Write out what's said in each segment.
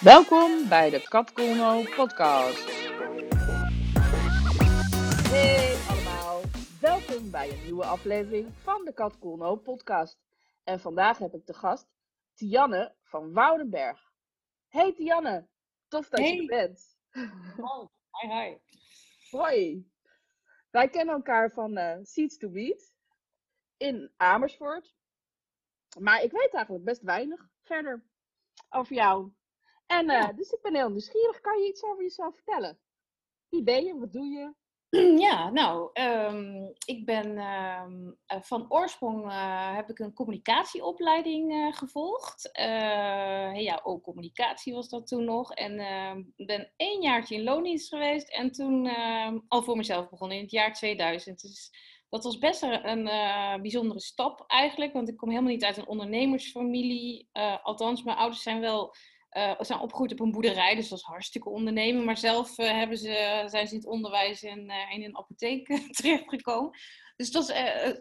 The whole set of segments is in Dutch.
Welkom bij de Kat Colno podcast. Hey allemaal, welkom bij een nieuwe aflevering van de Kat Colno podcast. En vandaag heb ik te gast Tianne van Woudenberg. Hey Tianne, tof dat je er bent. Oh, hi, hi. Hoi. Wij kennen elkaar van eh, Seeds to Beat in Amersfoort. Maar ik weet eigenlijk best weinig verder over jou. En eh, Ja. dus ik ben heel nieuwsgierig. Kan je iets over jezelf vertellen? Wie ben je? Wat doe je? Ja, nou, ehm, ik ben ehm, eh, van oorsprong eh, heb ik een communicatieopleiding gevolgd. Ja, ook communicatie was dat toen nog. En ehm, ben één jaartje in loondienst geweest en toen al voor mezelf begonnen in het jaar 2000. Dus dat was best een, bijzondere stap eigenlijk, want ik kom helemaal niet uit een ondernemersfamilie. Althans, mijn ouders zijn wel eh, zijn opgegroeid op een boerderij, dus dat is hartstikke ondernemen. Maar zelf eh, hebben ze, zijn ze in het onderwijs en eh, in een apotheek terechtgekomen. Dus dat is,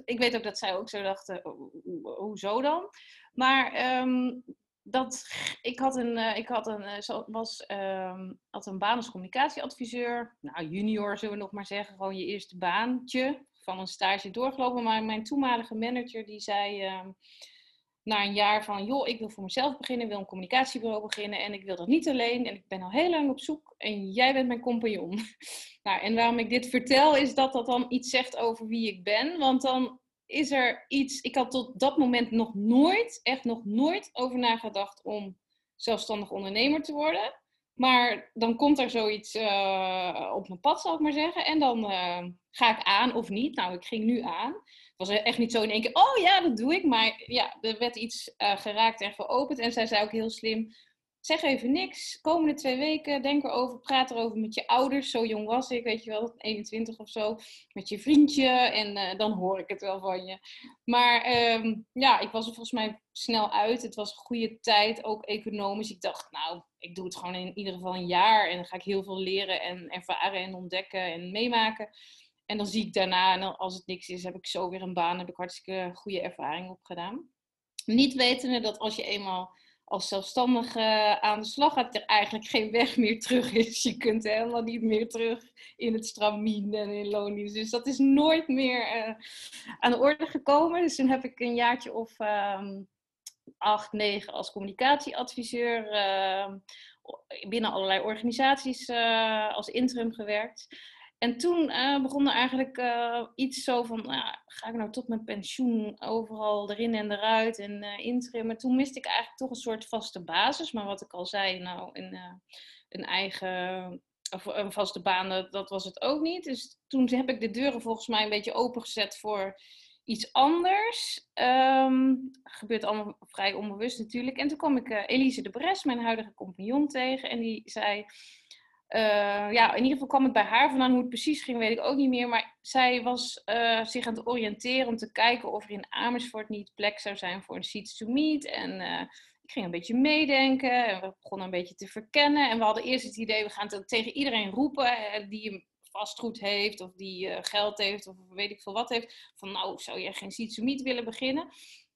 ik weet ook dat zij ook zo dachten, ho- ho- hoezo dan? Maar ehm, dat, ik had een, ik had een, was, ehm, had een baan als communicatieadviseur. Nou, junior zullen we nog maar zeggen, gewoon je eerste baantje van een stage doorgelopen. Maar mijn toenmalige manager die zei... ehm, na een jaar van, joh, ik wil voor mezelf beginnen, wil een communicatiebureau beginnen en ik wil dat niet alleen en ik ben al heel lang op zoek en jij bent mijn compagnon. Nou, en waarom ik dit vertel is dat dat dan iets zegt over wie ik ben, want dan is er iets, ik had tot dat moment nog nooit, echt nog nooit over nagedacht om zelfstandig ondernemer te worden. Maar dan komt er zoiets eh, op mijn pad, zal ik maar zeggen. En dan eh, ga ik aan of niet. Nou, ik ging nu aan. Was echt niet zo in één keer, oh ja, dat doe ik. Maar ja, er werd iets eh, geraakt en geopend. En zij zei ook heel slim, zeg even niks. Komende twee weken, denk erover, praat erover met je ouders. Zo jong was ik, weet je wel, 21 of zo. Met je vriendje en eh, dan hoor ik het wel van je. Maar ehm, ja, ik was er volgens mij snel uit. Het was een goede tijd, ook economisch. Ik dacht, nou, ik doe het gewoon in ieder geval een jaar. En dan ga ik heel veel leren en ervaren en ontdekken en meemaken. En dan zie ik daarna, en als het niks is, heb ik zo weer een baan. Heb ik hartstikke goede ervaring opgedaan. Niet wetende dat als je eenmaal als zelfstandige aan de slag gaat, er eigenlijk geen weg meer terug is. Je kunt helemaal niet meer terug in het stramien en in loondienst. Dus dat is nooit meer eh, aan de orde gekomen. Dus toen heb ik een jaartje of ehm, acht, negen als communicatieadviseur ehm, binnen allerlei organisaties eh, als interim gewerkt. En toen eh, begon er eigenlijk eh, iets zo van, nou, ga ik nou tot mijn pensioen overal erin en eruit en eh interim. Maar toen miste ik eigenlijk toch een soort vaste basis. Maar wat ik al zei, nou, een, een eigen, of een vaste baan, dat, was het ook niet. Dus toen heb ik de deuren volgens mij een beetje opengezet voor iets anders. Ehm, gebeurt allemaal vrij onbewust natuurlijk. En toen kwam ik Elise de Bres, mijn huidige compagnon, tegen. En die zei... eh, ja, in ieder geval kwam het bij haar vandaan. Hoe het precies ging, weet ik ook niet meer. Maar zij was eh, zich aan het oriënteren om te kijken of er in Amersfoort niet plek zou zijn voor een Seeds to Meet. En eh, ik ging een beetje meedenken en we begonnen een beetje te verkennen. En we hadden eerst het idee, we gaan tegen iedereen roepen die een vastgoed heeft of die geld heeft of weet ik veel wat heeft. Van nou, zou je geen Seeds to Meet willen beginnen?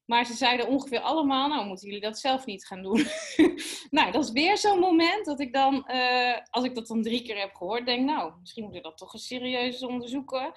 Maar ze zeiden ongeveer allemaal, nou moeten jullie dat zelf niet gaan doen. nou, dat is weer zo'n moment dat ik dan, eh, als ik dat dan drie keer heb gehoord, denk nou, misschien moet ik dat toch eens serieus onderzoeken.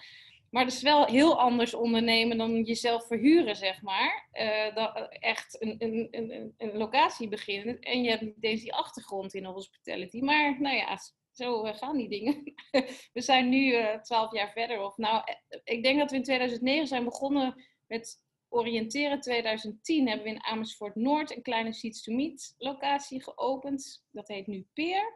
Maar het is wel heel anders ondernemen dan jezelf verhuren, zeg maar. Eh, dat, echt een, een, een, een locatie beginnen en je hebt niet eens die achtergrond in de hospitality. Maar nou ja, zo eh, gaan die dingen. we zijn nu eh, twaalf jaar verder. Of nou, eh, ik denk dat we in 2009 zijn begonnen met oriënteren 2010 hebben we in Amersfoort Noord een kleine Seeds to Meet locatie geopend. Dat heet nu Peer.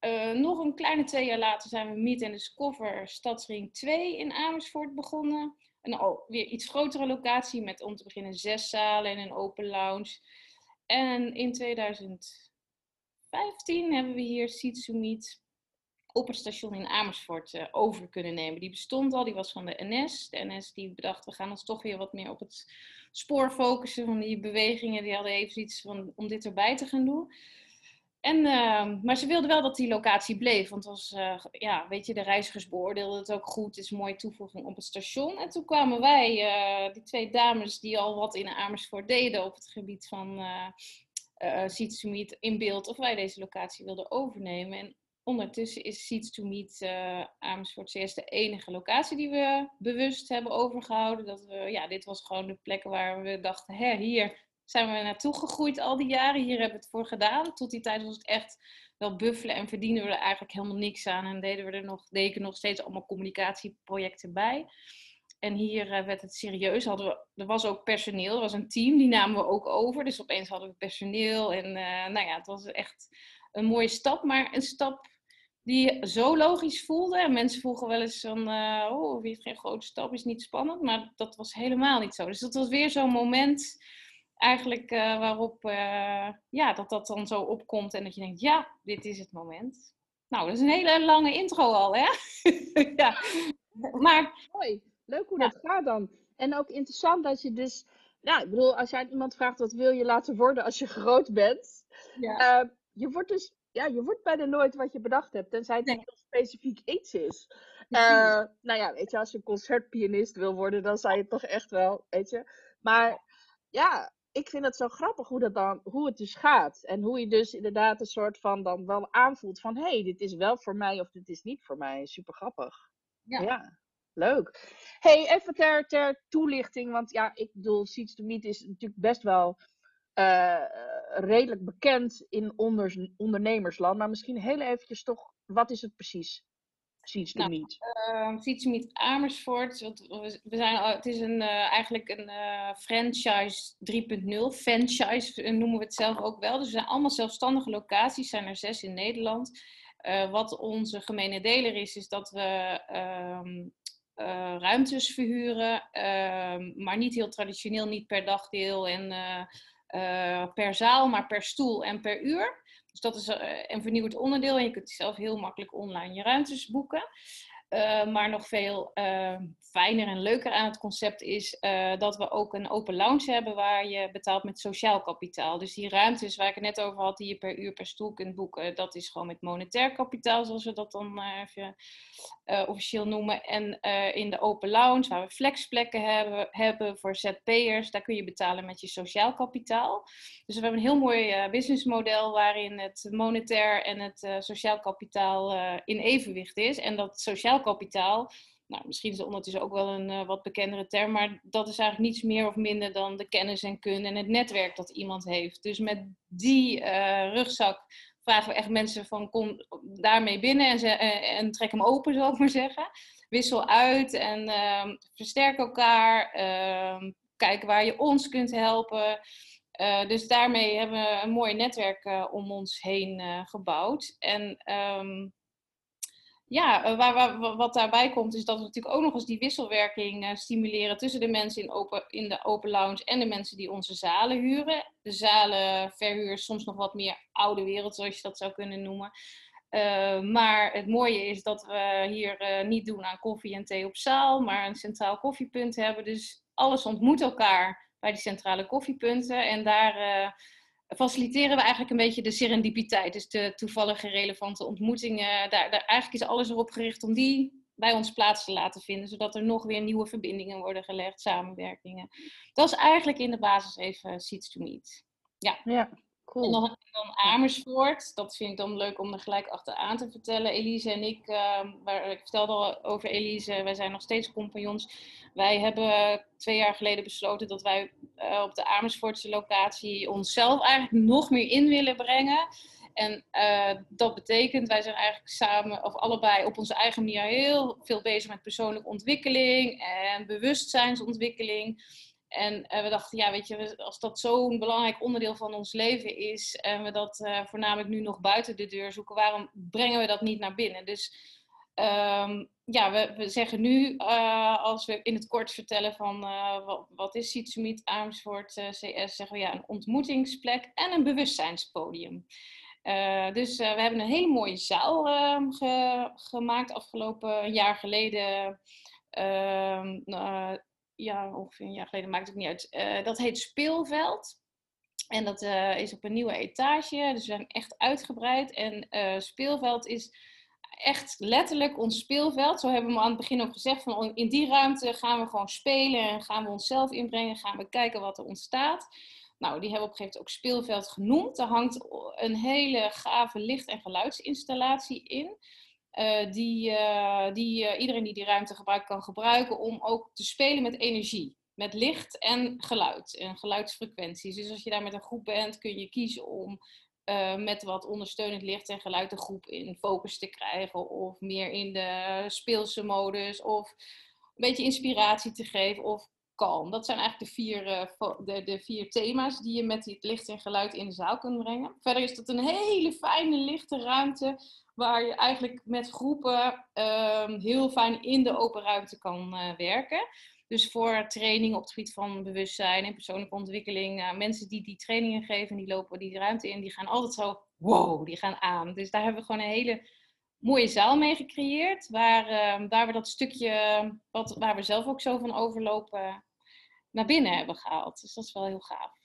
Uh, nog een kleine twee jaar later zijn we Meet and Discover Stadsring 2 in Amersfoort begonnen. Een al weer iets grotere locatie met om te beginnen zes zalen en een open lounge. En in 2015 hebben we hier Seeds to Meet op het station in Amersfoort uh, over kunnen nemen. Die bestond al, die was van de NS. De NS die bedacht, we gaan ons toch weer wat meer op het spoor focussen van die bewegingen. Die hadden even iets van om dit erbij te gaan doen. En, uh, maar ze wilden wel dat die locatie bleef, want was, uh, ja, weet je, de reizigers beoordeelden het ook goed. Het is een mooie toevoeging op het station. En toen kwamen wij, uh, die twee dames die al wat in Amersfoort deden op het gebied van uh, Meet in beeld of wij deze locatie wilden overnemen. En ondertussen is Seeds to Meet uh, Amersfoort CS de enige locatie die we bewust hebben overgehouden. Dat we, ja, dit was gewoon de plek waar we dachten, hè, hier zijn we naartoe gegroeid al die jaren. Hier hebben we het voor gedaan. Tot die tijd was het echt wel buffelen en verdienen we er eigenlijk helemaal niks aan. En deden we er nog, deden nog steeds allemaal communicatieprojecten bij. En hier uh, werd het serieus. Hadden we, er was ook personeel, er was een team, die namen we ook over. Dus opeens hadden we personeel. En uh, nou ja, het was echt een mooie stap. Maar een stap die zo logisch voelde. En mensen vroegen wel eens van, uh, oh, wie heeft geen grote stap, is niet spannend. Maar dat was helemaal niet zo. Dus dat was weer zo'n moment eigenlijk uh, waarop uh, ja, dat dat dan zo opkomt en dat je denkt, ja, dit is het moment. Nou, dat is een hele lange intro al, hè? ja. Maar... Mooi, leuk hoe ja. dat gaat dan. En ook interessant dat je dus, ja, ik bedoel, als jij iemand vraagt wat wil je laten worden als je groot bent, ja. Je wordt dus, ja, je wordt bijna nooit wat je bedacht hebt, tenzij het nee. heel specifiek iets is. nou ja, weet je, als je een concertpianist wil worden, dan zou je toch echt wel, weet je. Maar ja, ik vind het zo grappig hoe, dat dan, hoe het dus gaat. En hoe je dus inderdaad een soort van dan wel aanvoelt van... hé, hey, dit is wel voor mij of dit is niet voor mij. Super grappig. Ja. ja. Leuk. hey, even ter, ter toelichting. Want ja, ik bedoel, Seeds to Meet is natuurlijk best wel uh, redelijk bekend in onder, ondernemersland. Maar misschien heel eventjes toch, wat is het precies? Seeds to nou, Meet? Uh, Seeds to Meet Amersfoort. We, we zijn, het is een, uh, eigenlijk een uh, franchise 3.0. Franchise noemen we het zelf ook wel. Dus we zijn allemaal zelfstandige locaties. zijn er zes in Nederland. Wat onze gemene deler is, is dat we um, ruimtes verhuren. Ehm, maar niet heel traditioneel, niet per dagdeel en per zaal, maar per stoel en per uur. Dus dat is uh, een vernieuwd onderdeel en je kunt zelf heel makkelijk online je ruimtes boeken. Uh, maar nog veel uh, fijner en leuker aan het concept is uh, dat we ook een open lounge hebben waar je betaalt met sociaal kapitaal. Dus die ruimtes waar ik het net over had, die je per uur per stoel kunt boeken, dat is gewoon met monetair kapitaal, zoals we dat dan even officieel noemen. En in de open lounge, waar we flexplekken hebben, hebben voor ZP'ers, daar kun je betalen met je sociaal kapitaal. Dus we hebben een heel mooi businessmodel waarin het monetair en het sociaal kapitaal in evenwicht is. En dat sociaal kapitaal. Nou, misschien is het ondertussen ook wel een uh, wat bekendere term, maar dat is eigenlijk niets meer of minder dan de kennis en kunde en het netwerk dat iemand heeft. Dus met die uh, rugzak vragen we echt mensen van kom daarmee binnen en, ze, uh, en trek hem open, zal ik maar zeggen. Wissel uit en ehm, versterk elkaar. Ehm, kijk waar je ons kunt helpen. dus daarmee hebben we een mooi netwerk om ons heen gebouwd. En um, ja, eh, waar, wat daarbij komt is dat we natuurlijk ook nog eens die wisselwerking uh, stimuleren tussen de mensen in, open, in de open lounge en de mensen die onze zalen huren. De zalen verhuur soms nog wat meer oude wereld, zoals je dat zou kunnen noemen. Uh, maar het mooie is dat we hier niet doen aan koffie en thee op zaal, maar een centraal koffiepunt hebben. Dus alles ontmoet elkaar bij die centrale koffiepunten. En daar faciliteren we eigenlijk een beetje de serendipiteit. Dus de toevallige relevante ontmoetingen. Daar, daar, eigenlijk is alles erop gericht om die bij ons plaats te laten vinden. Zodat er nog weer nieuwe verbindingen worden gelegd, samenwerkingen. Dat is eigenlijk in de basis even Seeds to Meet. Ja. ja. Cool. En dan, dan, Amersfoort, dat vind ik dan leuk om er gelijk achteraan te vertellen. Elise en ik, uh, waar, ik vertelde al over Elise, wij zijn nog steeds compagnons. Wij hebben twee jaar geleden besloten dat wij uh, op de Amersfoortse locatie onszelf eigenlijk nog meer in willen brengen. En uh, dat betekent, wij zijn eigenlijk samen, of allebei op onze eigen manier heel veel bezig met persoonlijke ontwikkeling en bewustzijnsontwikkeling. En uh, we dachten, ja, weet je, als dat zo'n belangrijk onderdeel van ons leven is en we dat uh, voornamelijk nu nog buiten de deur zoeken, waarom brengen we dat niet naar binnen? Dus um, ja, we, zeggen nu, uh, als we in het kort vertellen van wat, wat, is Sietsumit Amersfoort CS, zeggen we ja, een ontmoetingsplek en een bewustzijnspodium. dus we hebben een hele mooie zaal ehm, ge, gemaakt afgelopen jaar geleden. Ja, ongeveer een jaar geleden, maakt het niet uit. Uh, dat heet Speelveld. En dat uh, is op een nieuwe etage. Dus we zijn echt uitgebreid. En uh, Speelveld is echt letterlijk ons speelveld. Zo hebben we aan het begin ook gezegd. Van in die ruimte gaan we gewoon spelen. En gaan we onszelf inbrengen. Gaan we kijken wat er ontstaat. Nou, die hebben we op een gegeven moment ook speelveld genoemd. Daar hangt een hele gave licht- en geluidsinstallatie in. Uh, die, uh, die uh, iedereen die die ruimte gebruikt kan gebruiken om ook te spelen met energie. Met licht en geluid en geluidsfrequenties. Dus als je daar met een groep bent, kun je kiezen om met wat ondersteunend licht en geluid de groep in focus te krijgen. Of meer in de speelse modus. Of een beetje inspiratie te geven. Of Dat zijn eigenlijk de vier, de, de vier thema's die je met het licht en geluid in de zaal kunt brengen. Verder is dat een hele fijne, lichte ruimte waar je eigenlijk met groepen um, heel fijn in de open ruimte kan uh, werken. Dus voor training op het gebied van bewustzijn en persoonlijke ontwikkeling. Uh, mensen die die trainingen geven, die lopen die ruimte in, die gaan altijd zo, wow, die gaan aan. Dus daar hebben we gewoon een hele mooie zaal mee gecreëerd. Waar, waar we dat stukje, wat, waar we zelf ook zo van overlopen, naar binnen hebben gehaald. Dus dat is wel heel gaaf.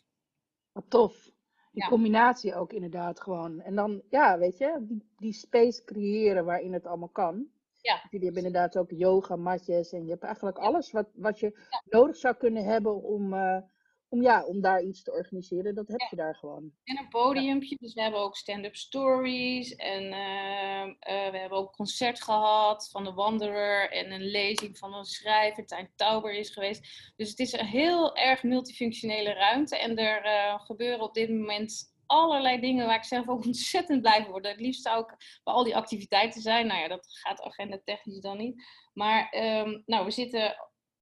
Wat tof. Die ja. combinatie ook inderdaad gewoon. En dan, ja, weet je, die, die space creëren waarin het allemaal kan. Ja. Jullie hebben inderdaad ook yoga matjes en je hebt eigenlijk alles wat, wat je ja. nodig zou kunnen hebben om, uh, om, ja, om daar iets te organiseren. Dat heb ja. je daar gewoon. En een podiumpje, dus we hebben ook stand-up stories en uh, uh, we hebben ook een concert gehad van de Wanderer en een lezing van een schrijver, Tijn Tauber is geweest. Dus het is een heel erg multifunctionele ruimte en er gebeuren op dit moment allerlei dingen waar ik zelf ook ontzettend blij van word. Het liefst zou ik bij al die activiteiten zijn. Nou ja, dat gaat agenda technisch dan niet. Maar um, nou, we zitten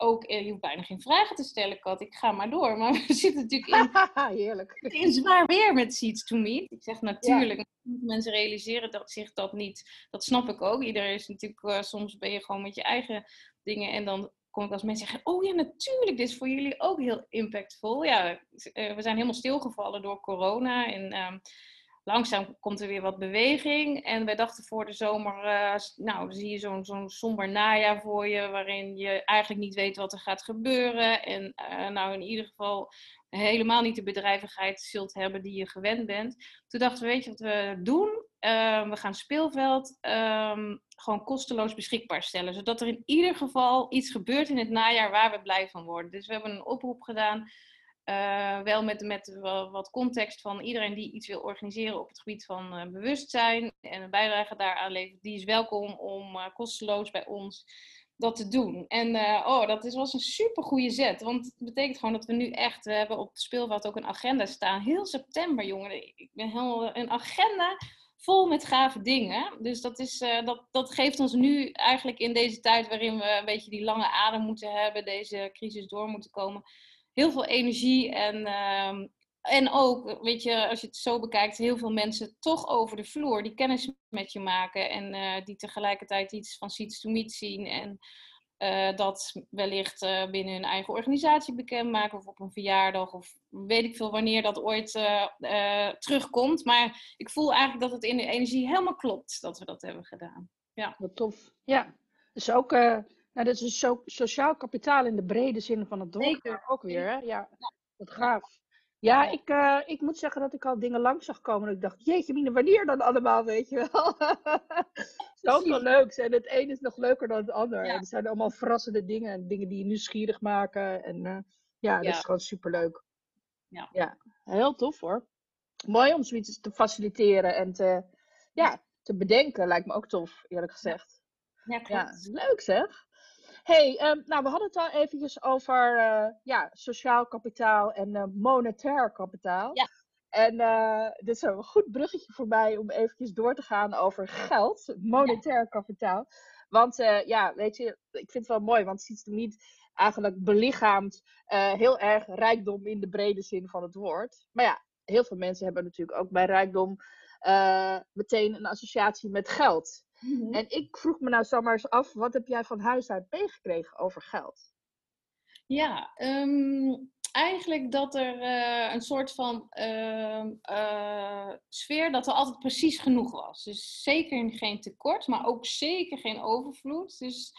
ook, je hoeft bijna geen vragen te stellen, Kat. Ik ga maar door. Maar we zitten natuurlijk in, Heerlijk. in zwaar weer met Seeds to Meet. Ik zeg natuurlijk, ja. mensen realiseren dat zich dat niet. Dat snap ik ook. Iedereen is natuurlijk, uh, soms ben je gewoon met je eigen dingen en dan kom ik als mensen zeggen, oh ja, natuurlijk, dit is voor jullie ook heel impactvol. Ja, we zijn helemaal stilgevallen door corona en um, langzaam komt er weer wat beweging. En wij dachten voor de zomer, uh, nou, zie je zo'n somber najaar voor je, waarin je eigenlijk niet weet wat er gaat gebeuren. En uh, nou, in ieder geval helemaal niet de bedrijvigheid zult hebben die je gewend bent. Toen dachten we, weet je wat we doen? Uh, we gaan speelveld um, gewoon kosteloos beschikbaar stellen. Zodat er in ieder geval iets gebeurt in het najaar waar we blij van worden. Dus we hebben een oproep gedaan. Uh, wel met, met wat context van iedereen die iets wil organiseren op het gebied van uh, bewustzijn en een bijdrage daaraan levert, die is welkom om uh, kosteloos bij ons dat te doen. En oh, dat is, was een super goede zet. Want het betekent gewoon dat we nu echt, we hebben op het speelveld ook een agenda staan. Heel september, jongen. Ik ben helemaal een agenda vol met gave dingen. Dus dat, is, dat, dat geeft ons nu eigenlijk in deze tijd waarin we een beetje die lange adem moeten hebben, deze crisis door moeten komen, heel veel energie en, uh, en ook, weet je, als je het zo bekijkt, heel veel mensen toch over de vloer die kennis met je maken en uh, die tegelijkertijd iets van Seeds to Meet zien en uh, dat wellicht uh, binnen hun eigen organisatie bekendmaken of op een verjaardag of weet ik veel wanneer dat ooit uh, terugkomt. Maar ik voel eigenlijk dat het in de energie helemaal klopt dat we dat hebben gedaan. Ja. Wat tof. Ja, dus ook, nou, dat is een so sociaal kapitaal in de brede zin van het woord. Zeker. Ook weer, hè? Ja, wat gaaf. Ja, ik, uh, ik moet zeggen dat ik al dingen langs zag komen. En ik dacht, jeetje mine, wanneer dan allemaal, weet je wel. Zoveel leuks. En het een is nog leuker dan het ander. Ja. En er zijn allemaal verrassende dingen. En dingen die je nieuwsgierig maken. En uh, ja, dat ja. is gewoon superleuk. Ja. ja, heel tof hoor. Mooi om zoiets te faciliteren en te, ja, te bedenken. Lijkt me ook tof, eerlijk gezegd. Ja, klopt. Ja, leuk zeg hey, um, nou we hadden het al eventjes over uh, ja, sociaal kapitaal en uh, monetair kapitaal. Ja. En uh, dit is een goed bruggetje voor mij om eventjes door te gaan over geld, monetair ja. kapitaal. Want ja, weet je, ik vind het wel mooi, want het is niet eigenlijk belichaamt heel erg rijkdom in de brede zin van het woord. Maar ja, heel veel mensen hebben natuurlijk ook bij rijkdom meteen een associatie met geld. Mm-hmm. En ik vroeg me nou zomaar eens af, wat heb jij van huis uit meegekregen over geld? Ja, um, eigenlijk dat er uh, een soort van uh, uh, sfeer dat er altijd precies genoeg was. Dus zeker geen tekort, maar ook zeker geen overvloed. Dus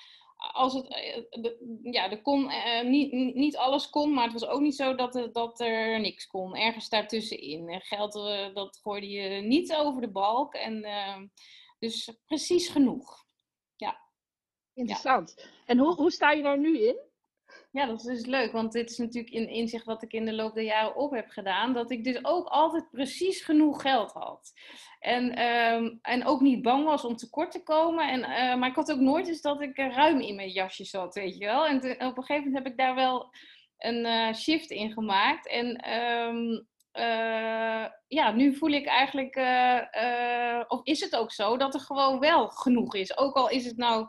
als het, de, ja, er kon, niet, niet alles kon, maar het was ook niet zo dat er, dat er niks kon. Ergens daartussenin. En geld, dat gooide je niet over de balk. En ehm, dus precies genoeg. Ja. Interessant. Ja. En hoe, hoe sta je daar nu in? Ja, dat is dus leuk, want dit is natuurlijk een inzicht wat ik in de loop der jaren op heb gedaan. Dat ik dus ook altijd precies genoeg geld had. En, ehm, en ook niet bang was om tekort te komen. En, uh, maar ik had ook nooit eens dat ik ruim in mijn jasje zat, weet je wel. En op een gegeven moment heb ik daar wel een uh, shift in gemaakt. En um, uh, ja, nu voel ik eigenlijk, of is het ook zo, dat er gewoon wel genoeg is. Ook al is het nou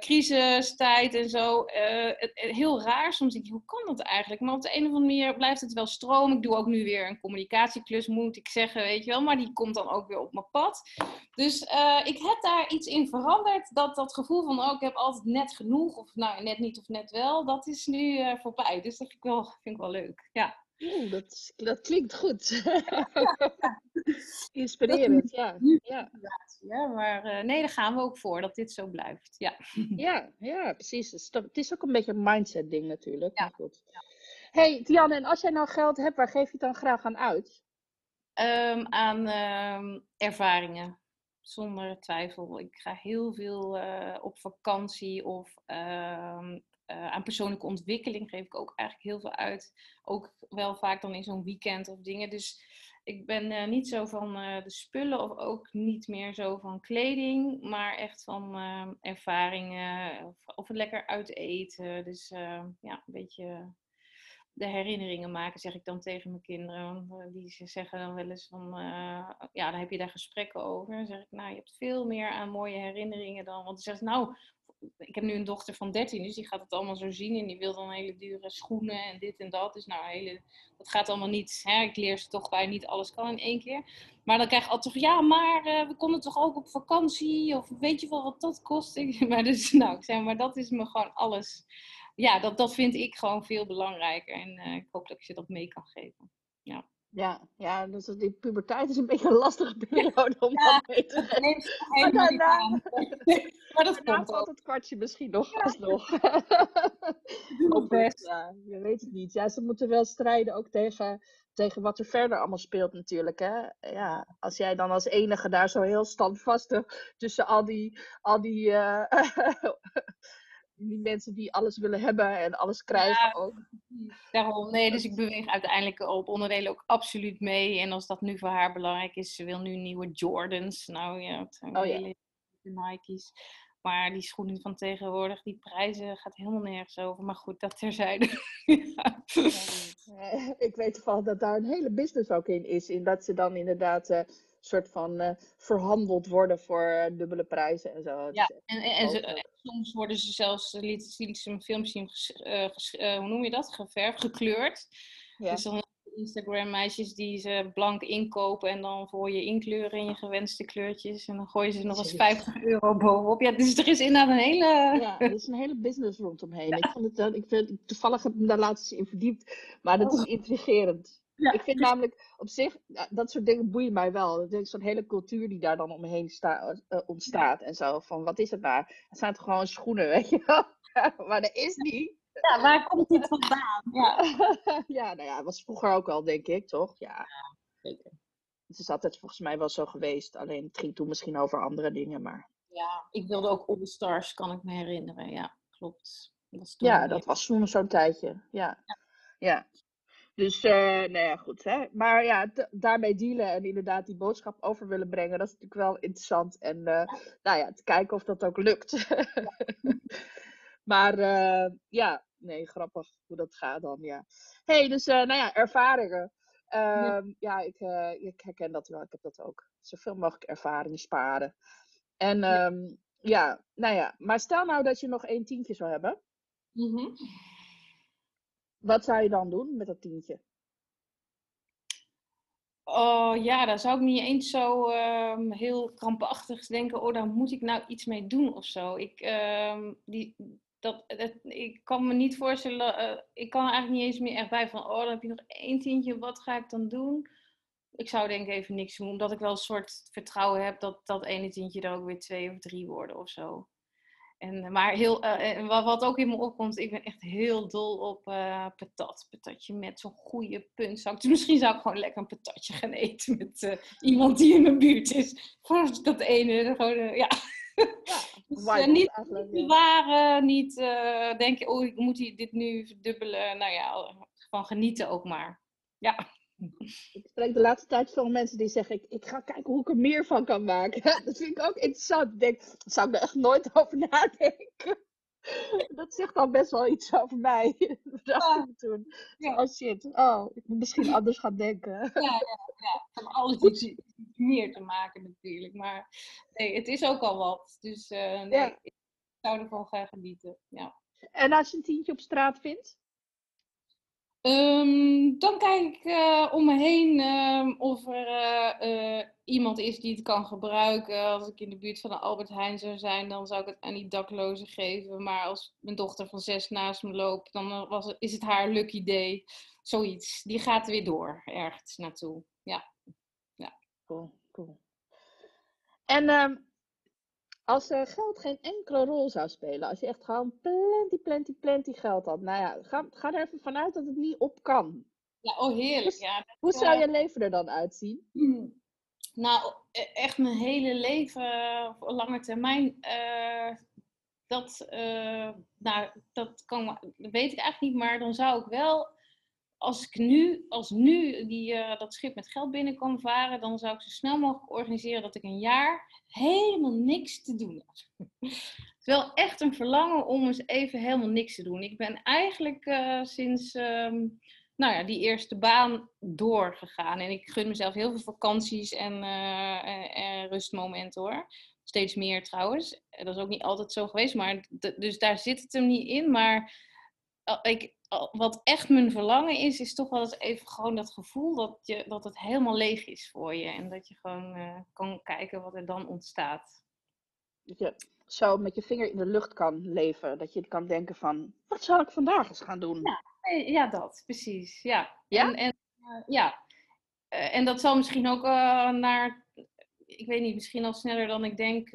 crisistijd en zo. Heel raar. Soms denk je, hoe kan dat eigenlijk? Maar op de een of andere manier blijft het wel stromen. Ik doe ook nu weer een communicatieklus, moet ik zeggen, weet je wel. Maar die komt dan ook weer op mijn pad. Dus ik heb daar iets in veranderd. Dat, dat gevoel van, oh, ik heb altijd net genoeg. Of nou, net niet of net wel. Dat is nu voorbij. Dus dat vind ik wel, vind ik wel leuk. Ja. Oeh, dat, dat klinkt goed. Inspirerend, ja. ja. ja maar uh, nee, daar gaan we ook voor, dat dit zo blijft. Ja, ja, ja precies. Het is ook een beetje een mindset ding natuurlijk. Ja. Goed. hey, Tianne, en als jij nou geld hebt, waar geef je het dan graag aan uit? Um, aan um, ervaringen, zonder twijfel. Ik ga heel veel uh, op vakantie of um, uh, aan persoonlijke ontwikkeling geef ik ook eigenlijk heel veel uit. Ook wel vaak dan in zo'n weekend of dingen. Dus ik ben uh, niet zo van uh, de spullen of ook niet meer zo van kleding, maar echt van ervaringen of, of lekker uit eten. Dus ja, een beetje de herinneringen maken, zeg ik dan tegen mijn kinderen. Want die zeggen dan wel eens van, ja, dan heb je daar gesprekken over. Dan zeg ik, nou, je hebt veel meer aan mooie herinneringen dan. Want dan zegt nou, ik heb nu een dochter van 13, dus die gaat het allemaal zo zien. En die wil dan hele dure schoenen en dit en dat. Dus nou, hele, dat gaat allemaal niet. Hè? Ik leer ze toch bij niet alles kan in één keer. Maar dan krijg je altijd ja, maar uh, we konden toch ook op vakantie? Of weet je wel wat dat kost? maar dus, nou, ik zeg maar, dat is me gewoon alles. Ja, dat, dat vind ik gewoon veel belangrijker. En uh, ik hoop dat ik je dat mee kan geven. Ja. Ja, ja dus die puberteit is een beetje een lastige periode om ja, dat mee te geven. Maar daarna, maar dat komt valt het kwartje misschien nog ja. alsnog. Doe best. Ja, je weet het niet. Ja, ze moeten wel strijden ook tegen, tegen wat er verder allemaal speelt natuurlijk. Hè? Ja, als jij dan als enige daar zo heel standvastig tussen al die, al die uh, die mensen die alles willen hebben en alles krijgen ja, ook. Daarom, nee, dus ik beweeg uiteindelijk op onderdelen ook absoluut mee. En als dat nu voor haar belangrijk is, ze wil nu nieuwe Jordans. Nou ja, het zijn oh, Nike's. Maar die schoenen van tegenwoordig, die prijzen gaat helemaal nergens over. Maar goed, dat terzijde. ja. ik weet toevallig dat daar een hele business ook in is. In dat ze dan inderdaad uh, soort van uh, verhandeld worden voor uh, dubbele prijzen en zo. Ja, en, en, en ze, soms worden ze zelfs, liet, ze een filmpje zien, uh, hoe noem je dat, geverfd, gekleurd. Ja. Dus dan Instagram meisjes die ze blank inkopen en dan voor je inkleuren in je gewenste kleurtjes. En dan gooien ze nog eens 50 euro bovenop. Ja, dus er is inderdaad een hele... Ja, er is een hele business rondomheen. Ik, vond het, ik vind, toevallig heb ik me daar laatst in verdiept, maar dat is oh. intrigerend. Ja. Ik vind namelijk op zich, dat soort dingen boeien mij wel. Dat is zo'n hele cultuur die daar dan omheen sta, uh, ontstaat en zo. Van wat is het daar? Het zijn toch gewoon schoenen, weet je wel? maar dat is niet. Ja, waar komt dit vandaan? Ja. ja, nou ja, dat was vroeger ook al, denk ik, toch? Ja, ja zeker. Het is altijd volgens mij wel zo geweest. Alleen het ging toen misschien over andere dingen, maar... Ja, ik wilde ook All Stars, kan ik me herinneren. Ja, klopt. Dat ja, dat was toen zo'n tijdje. Ja. ja. ja. Dus, uh, nou ja, goed. Hè? Maar ja, daarmee dealen en inderdaad die boodschap over willen brengen, dat is natuurlijk wel interessant. En uh, nou ja, te kijken of dat ook lukt. maar uh, ja, nee, grappig hoe dat gaat dan, ja. hey, dus nou ja, ervaringen. Ja. Ehm, ja, ik, ik, herken dat wel. Ik heb dat ook. Zoveel mogelijk ervaringen sparen. En ja. Um, ja, nou ja, maar stel nou dat je nog één tientje zou hebben. Mm -hmm. Wat zou je dan doen met dat tientje? Oh ja, daar zou ik niet eens zo um, heel krampachtig denken, oh daar moet ik nou iets mee doen of zo. Ik, um, die, dat, dat, ik kan me niet voorstellen, uh, ik kan er eigenlijk niet eens meer echt bij van, oh dan heb je nog één tientje, wat ga ik dan doen? Ik zou denk ik even niks doen, omdat ik wel een soort vertrouwen heb dat dat ene tientje er ook weer twee of drie worden of zo. En, maar heel, uh, wat ook in me opkomt, ik ben echt heel dol op uh, patat. Patatje met zo'n goede puntzak. Dus misschien zou ik gewoon lekker een patatje gaan eten met uh, iemand die in mijn buurt is. Voor dat ene, gewoon, ja. Ja, Dus, eh, niet, bewaren, niet eh, denken, oh, ik moet dit nu verdubbelen. Nou ja, van genieten ook maar. Ja. Ik spreek de laatste tijd veel mensen die zeggen, ik, ik ga kijken hoe ik er meer van kan maken. Dat vind ik ook interessant. Ik denk, daar zou ik er echt nooit over nadenken. Dat zegt al best wel iets over mij. Bedacht ik me toen. Ja. Oh shit, oh, ik moet misschien anders gaan denken. Ja, ja, ja. Van alles iets, meer te maken natuurlijk. Maar nee, het is ook al wat. Dus eh, nee, Ja. ik zou ervan gaan genieten. Ja. En als je een tientje op straat vindt? Ehm, dan kijk ik eh, om me heen ehm, of er eh, eh, iemand is die het kan gebruiken. Als ik in de buurt van de Albert Heijn zou zijn, dan zou ik het aan die daklozen geven. Maar als mijn dochter van zes naast me loopt, dan was is het haar lucky day. Zoiets. Die gaat weer door ergens naartoe. Ja. Cool, cool. En ehm, als er geld geen enkele rol zou spelen, als je echt gewoon plenty, plenty, plenty geld had. Nou ja, ga, ga er even vanuit dat het niet op kan. Ja, oh heerlijk. Ja, Hoe Ja. zou je leven er dan uitzien? Nou, e- echt mijn hele leven eh, op lange termijn. eh, dat, eh, nou, dat, kan, dat weet ik eigenlijk niet, maar dan zou ik wel, als ik nu, als nu die, eh, dat schip met geld binnen varen, dan zou ik zo snel mogelijk organiseren dat ik een jaar helemaal niks te doen heb. Het is wel echt een verlangen om eens even helemaal niks te doen. Ik ben eigenlijk eh, sinds ehm, nou ja, die eerste baan doorgegaan. En ik gun mezelf heel veel vakanties en, eh, en, en rustmomenten hoor. Steeds meer trouwens. Dat is ook niet altijd zo geweest. Maar dus daar zit het hem niet in. Maar ik, wat echt mijn verlangen is, is toch wel eens even gewoon dat gevoel dat, je, dat het helemaal leeg is voor je. En dat je gewoon eh, kan kijken wat er dan ontstaat. Dat je zo met je vinger in de lucht kan leven. Dat je kan denken van, wat zal ik vandaag eens gaan doen? Ja. Eh, Ja, dat, precies. Ja. Ja? En, en, eh, ja. En dat zal misschien ook naar, ik weet niet, misschien al sneller dan ik denk,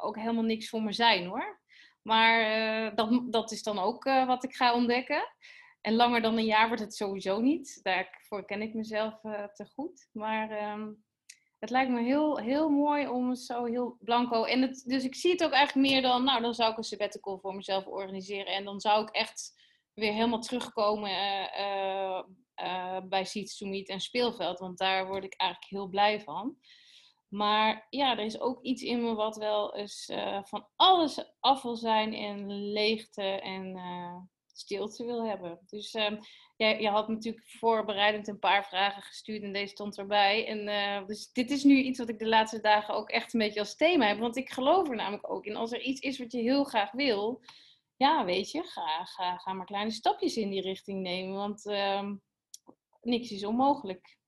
ook helemaal niks voor me zijn hoor. Maar eh, dat, dat is dan ook eh, wat ik ga ontdekken. En langer dan een jaar wordt het sowieso niet. Daarvoor ken ik mezelf eh, te goed. Maar ehm, het lijkt me heel, heel mooi om zo heel blanco. En dus ik zie het ook eigenlijk meer dan, nou, dan zou ik een sabbatical voor mezelf organiseren. En dan zou ik echt weer helemaal terugkomen bij Seeds to Meet en Speelveld. Want daar word ik eigenlijk heel blij van. Maar ja, er is ook iets in me wat wel eens eh, van alles af wil zijn en leegte en eh, stilte wil hebben. Dus ehm, jij, je had natuurlijk voorbereidend een paar vragen gestuurd en deze stond erbij. En, eh, dus dit is nu iets wat ik de laatste dagen ook echt een beetje als thema heb. Want ik geloof er namelijk ook in. Als er iets is wat je heel graag wil, ja, weet je, ga, ga, ga maar kleine stapjes in die richting nemen. Want ehm, niks is onmogelijk.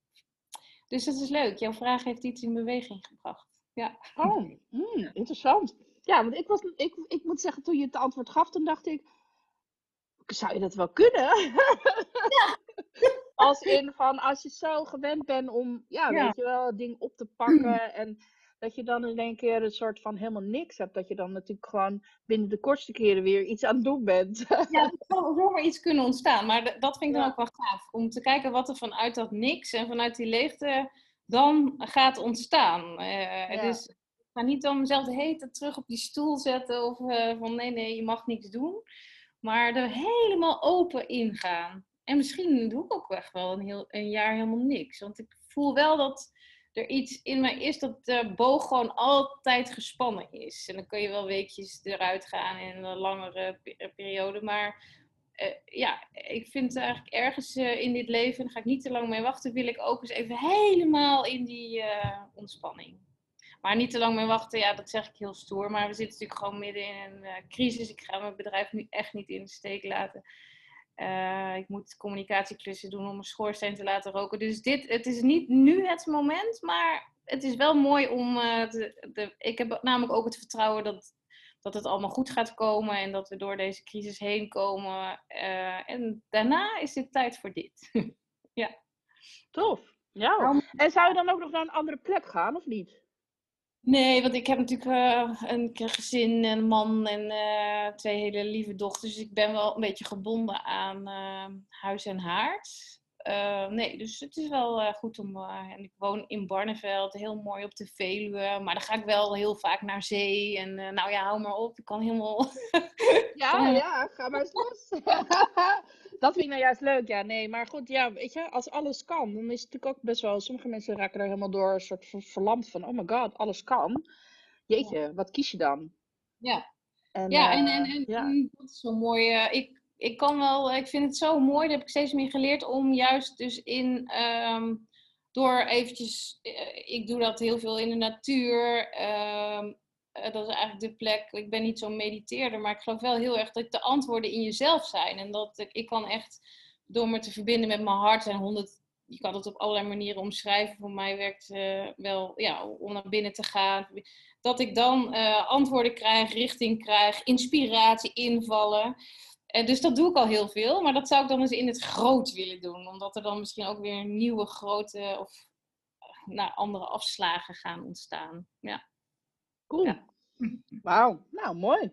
Dus dat is leuk. Jouw vraag heeft iets in beweging gebracht. Ja. Oh, hmm, interessant. Ja, want ik, was, ik, ik moet zeggen, toen je het antwoord gaf, toen dacht ik, zou je dat wel kunnen? Als in van, als je zo gewend bent om, ja, Ja. weet je wel, het ding op te pakken en dat je dan in één keer een soort van helemaal niks hebt. Dat je dan natuurlijk gewoon binnen de kortste keren weer iets aan het doen bent. Ja, er zal zomaar iets kunnen ontstaan. Maar dat vind ik dan Ja. ook wel gaaf. Om te kijken wat er vanuit dat niks en vanuit die leegte dan gaat ontstaan. Eh, Ja. Dus ik ga niet dan mezelf de terug op die stoel zetten. Of eh, van nee, nee, je mag niks doen. Maar er helemaal open ingaan. En misschien doe ik ook echt wel een, heel, een jaar helemaal niks. Want ik voel wel dat er iets in mij is dat de boog gewoon altijd gespannen is. En dan kun je wel weekjes eruit gaan in een langere pe- periode. Maar eh, ja, ik vind eigenlijk ergens eh, in dit leven, en daar ga ik niet te lang mee wachten, wil ik ook eens even helemaal in die eh, ontspanning. Maar niet te lang mee wachten, ja, dat zeg ik heel stoer. Maar we zitten natuurlijk gewoon midden in een eh, crisis. Ik ga mijn bedrijf nu echt niet in de steek laten. Eh, ik moet communicatieklussen doen om mijn schoorsteen te laten roken. Dus dit, het is niet nu het moment, maar het is wel mooi om. eh, te- de, ik heb namelijk ook het vertrouwen dat, dat het allemaal goed gaat komen en dat we door deze crisis heen komen. Eh, en daarna is het tijd voor dit. Tof. Ja. Nou, En zou je dan ook nog naar een andere plek gaan, of niet? Nee, want ik heb natuurlijk eh, een gezin en een man en eh, twee hele lieve dochters. Dus ik ben wel een beetje gebonden aan eh, huis en haard. nee, dus het is wel goed om. en ik woon in Barneveld, heel mooi op de Veluwe. Maar dan ga ik wel heel vaak naar zee. En nou ja, hou maar op. Ik kan helemaal. Ja, ja, ga maar eens los. dat vind ik nou juist leuk. Ja, nee, maar goed, ja, weet je, als alles kan, dan is het natuurlijk ook best wel. Sommige mensen raken er helemaal door een soort verlamd van: oh my god, alles kan. Jeetje, wat kies je dan? Ja. En, Ja, eh, en, en, en, ja. en dat is zo mooi. eh, ik, ik kan wel, ik vind het zo mooi, daar heb ik steeds meer geleerd om juist dus in, ehm, door eventjes, eh, ik doe dat heel veel in de natuur. ehm, eh, dat is eigenlijk de plek, ik ben niet zo'n mediteerder, maar ik geloof wel heel erg dat de antwoorden in jezelf zijn. En dat ik, ik kan echt, door me te verbinden met mijn hart en honderd, je kan het op allerlei manieren omschrijven. Voor mij werkt eh, wel, ja, om naar binnen te gaan dat ik dan eh, antwoorden krijg, richting krijg, inspiratie, invallen. Eh, dus dat doe ik al heel veel, maar dat zou ik dan eens in het groot willen doen. Omdat er dan misschien ook weer nieuwe grote of nou, andere afslagen gaan ontstaan. Ja. Cool. Ja. Wauw, nou mooi.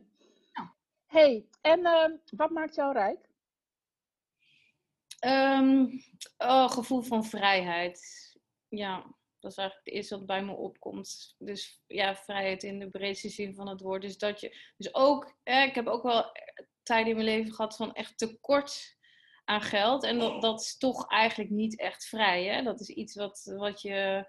Ja. hey, en ehm, wat maakt jou rijk? Ehm, oh, gevoel van vrijheid. Ja, dat is eigenlijk het eerste wat bij me opkomt. Dus ja, vrijheid in de breedste zin van het woord. Dus dat je, dus ook, eh, ik heb ook wel tijden in mijn leven gehad van echt tekort aan geld. En dat, dat is toch eigenlijk niet echt vrij. Hè? Dat is iets wat, wat, je,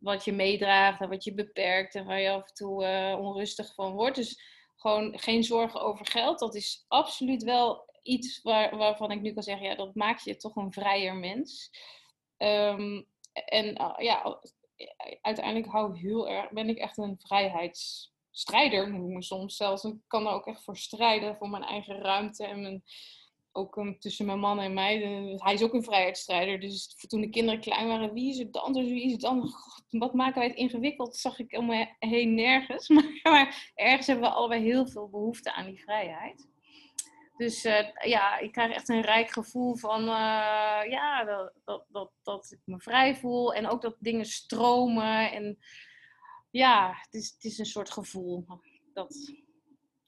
wat je meedraagt en wat je beperkt en waar je af en toe eh, onrustig van wordt. Dus gewoon geen zorgen over geld. Dat is absoluut wel iets waar, waarvan ik nu kan zeggen, ja, dat maakt je toch een vrijer mens. Ehm, en uh, ja, uiteindelijk hou ik heel erg, ben ik echt een vrijheidsstrijder, noem ik soms zelfs. Ik kan er ook echt voor strijden, voor mijn eigen ruimte en mijn, ook um, tussen mijn man en mij. De, hij is ook een vrijheidsstrijder. Dus toen de kinderen klein waren, wie is het dan? Dus wie is het dan? Wat maken wij het ingewikkeld? zag ik om me heen nergens. Maar, ergens hebben we allebei heel veel behoefte aan die vrijheid. Dus uh, ja, ik krijg echt een rijk gevoel van uh, ja, dat, dat, dat, dat, ik me vrij voel. En ook dat dingen stromen. En ja, het is, het is een soort gevoel. Dat,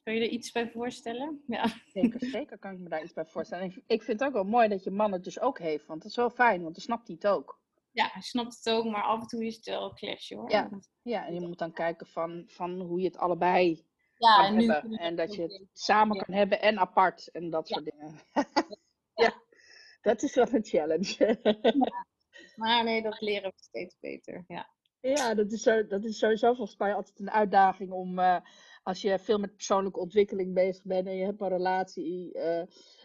kun je er iets bij voorstellen? Ja. Zeker, zeker kan ik me daar iets bij voorstellen. Ik, ik vind het ook wel mooi dat je man het dus ook heeft. Want dat is wel fijn, want dan snapt hij het ook. Ja, hij snapt het ook, maar af en toe is het wel een clash hoor. Ja, ja en je moet dan kijken van, van hoe je het allebei ja, kan hebben. En dat je het samen ja. kan hebben en apart en dat soort dingen. ja, dat is wel een challenge. ja. Maar nee, dat leren we steeds beter. Ja, ja dat, is zo, dat is sowieso volgens mij altijd een uitdaging om, uh, als je veel met persoonlijke ontwikkeling bezig bent en je hebt een relatie, uh,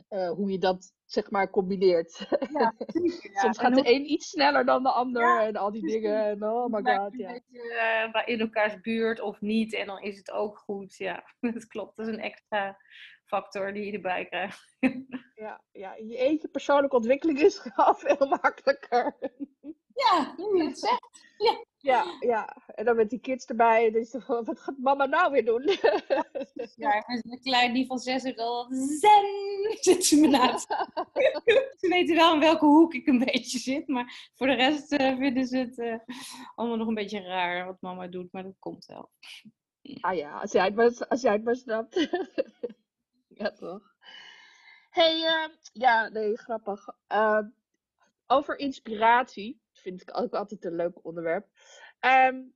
uh, hoe je dat zeg maar combineert. Ja, Soms gaat de een iets sneller dan de ander en al die dingen. En oh my god, ja. Beetje, uh, in elkaars buurt of niet en dan is het ook goed. Ja, dat klopt. Dat is een extra factor die je erbij krijgt. ja, ja, je eentje persoonlijke ontwikkeling is gewoon veel makkelijker. Ja, je het zegt. Ja. Ja, ja, en dan met die kids erbij. Dus wat gaat mama nou weer doen? Ja, een klein die van zes is al zen zit ze me naast. ze weten wel in welke hoek ik een beetje zit, maar voor de rest uh, vinden ze het uh, allemaal nog een beetje raar wat mama doet, maar dat komt wel. Ah ja, als jij het maar, als jij het maar snapt. ja, toch? hey, uh, ja, nee, grappig. over inspiratie vind ik ook altijd een leuk onderwerp. Um,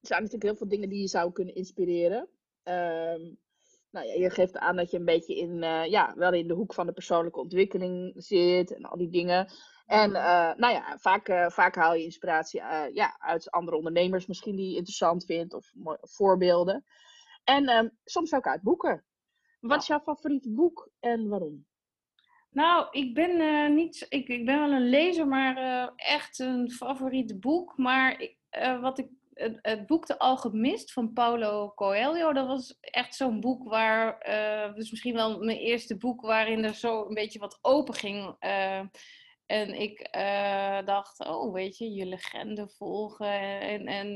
er zijn natuurlijk heel veel dingen die je zou kunnen inspireren. Um, nou ja, je geeft aan dat je een beetje in, uh, ja, wel in de hoek van de persoonlijke ontwikkeling zit en al die dingen. En uh, nou ja, vaak, uh, vaak haal je inspiratie ja, uit andere ondernemers misschien die je interessant vindt of voorbeelden. En um, soms ook uit boeken. Wat is jouw favoriete boek en waarom? Nou, ik ben uh, niet. Ik, ik ben wel een lezer, maar uh, echt een favoriet boek. Maar uh, wat ik. Het, het, boek De Alchemist van Paulo Coelho, dat was echt zo'n boek waar. dus misschien wel mijn eerste boek waarin er zo een beetje wat open ging. en ik dacht, oh, weet je, je legende volgen. En, en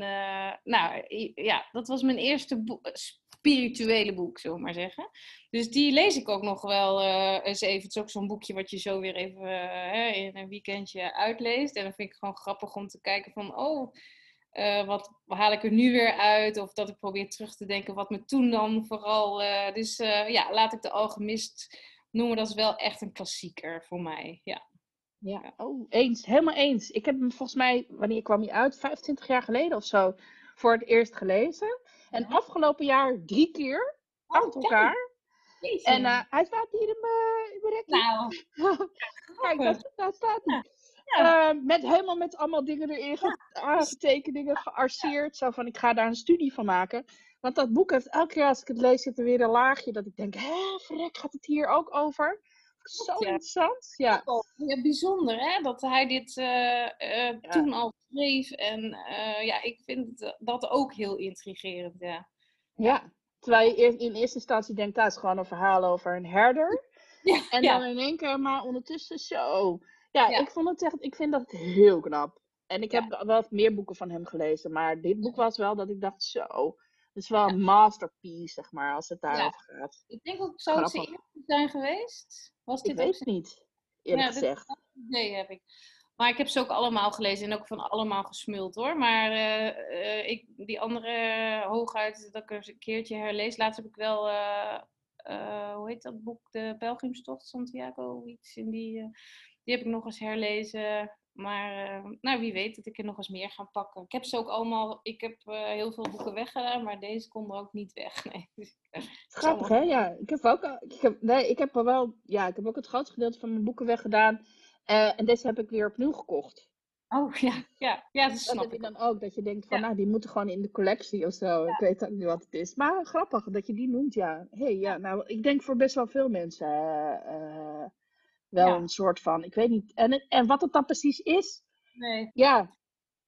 nou ja, dat was mijn eerste boek spirituele boek, zullen we maar zeggen. Dus die lees ik ook nog wel uh, eens even. Het is ook zo'n boekje wat je zo weer even uh, in een weekendje uitleest. En dan vind ik gewoon grappig om te kijken van, oh, uh, wat haal ik er nu weer uit? Of dat ik probeer terug te denken wat me toen dan vooral... dus ja, laat ik de alchemist noemen. Dat is wel echt een klassieker voor mij, ja. Ja, oh, eens. Helemaal eens. Ik heb hem volgens mij, wanneer kwam hij uit? 25 jaar geleden of zo, voor het eerst gelezen. En afgelopen jaar drie keer, Oh, achter elkaar. En eh, hij staat hier in mijn, rekje. nou, Kijk, daar staat hij. Ja. Eh, met, helemaal met allemaal dingen erin, ge- aangetekend, dingen gearseerd. Zo van, ik ga daar een studie van maken. Want dat boek heeft elke keer als ik het lees, zit er weer een laagje dat ik denk, hè, verrek, gaat het hier ook over? Zo Ja. interessant. Ja, ja, bijzonder hè, dat hij dit eh, eh, toen al schreef. En eh, ja, ik vind dat ook heel intrigerend. Ja. ja. Terwijl je in eerste instantie denkt, dat is gewoon een verhaal over een herder. Ja, En ja. dan in één keer, maar ondertussen zo. Ja, Ja. ik vond het echt, ik vind dat heel knap. En ik Ja. heb wel meer boeken van hem gelezen, maar dit boek was wel dat ik dacht, zo. Het is wel een masterpiece, zeg maar, als het daarover gaat. Ik denk ook, het zijn zijn geweest? Was Ik dit ook weet het niet, eerlijk Ja, dit- idee heb ik. Maar ik heb ze ook allemaal gelezen en ook van allemaal gesmuld hoor. Maar eh, eh, ik, die andere hooguit dat ik er een keertje herlees. Laatst heb ik wel, eh, hoe heet dat boek? De Pelgrimstocht Santiago, iets in die. die heb ik nog eens herlezen. Maar eh, nou, wie weet dat ik er nog eens meer ga pakken. Ik heb ze ook allemaal, ik heb eh, heel veel boeken weggedaan, maar deze kon er ook niet weg. Nee. Dus, eh, Grappig, hè? Ja, ik heb ook, ik heb, nee, ik heb er wel, ja, ik heb ook het grootste gedeelte van mijn boeken weggedaan. En deze heb ik weer opnieuw gekocht. Oh ja, ja, ja, dat Dat snap je ik. dan ook, dat je denkt van, Ja. nou, die moeten gewoon in de collectie of zo. Ik weet ook niet wat het is. Maar grappig dat je die noemt, ja. hey, ja, nou, ik denk voor best wel veel mensen wel Ja. een soort van, ik weet niet. En, en wat het dan precies is, Nee. ja,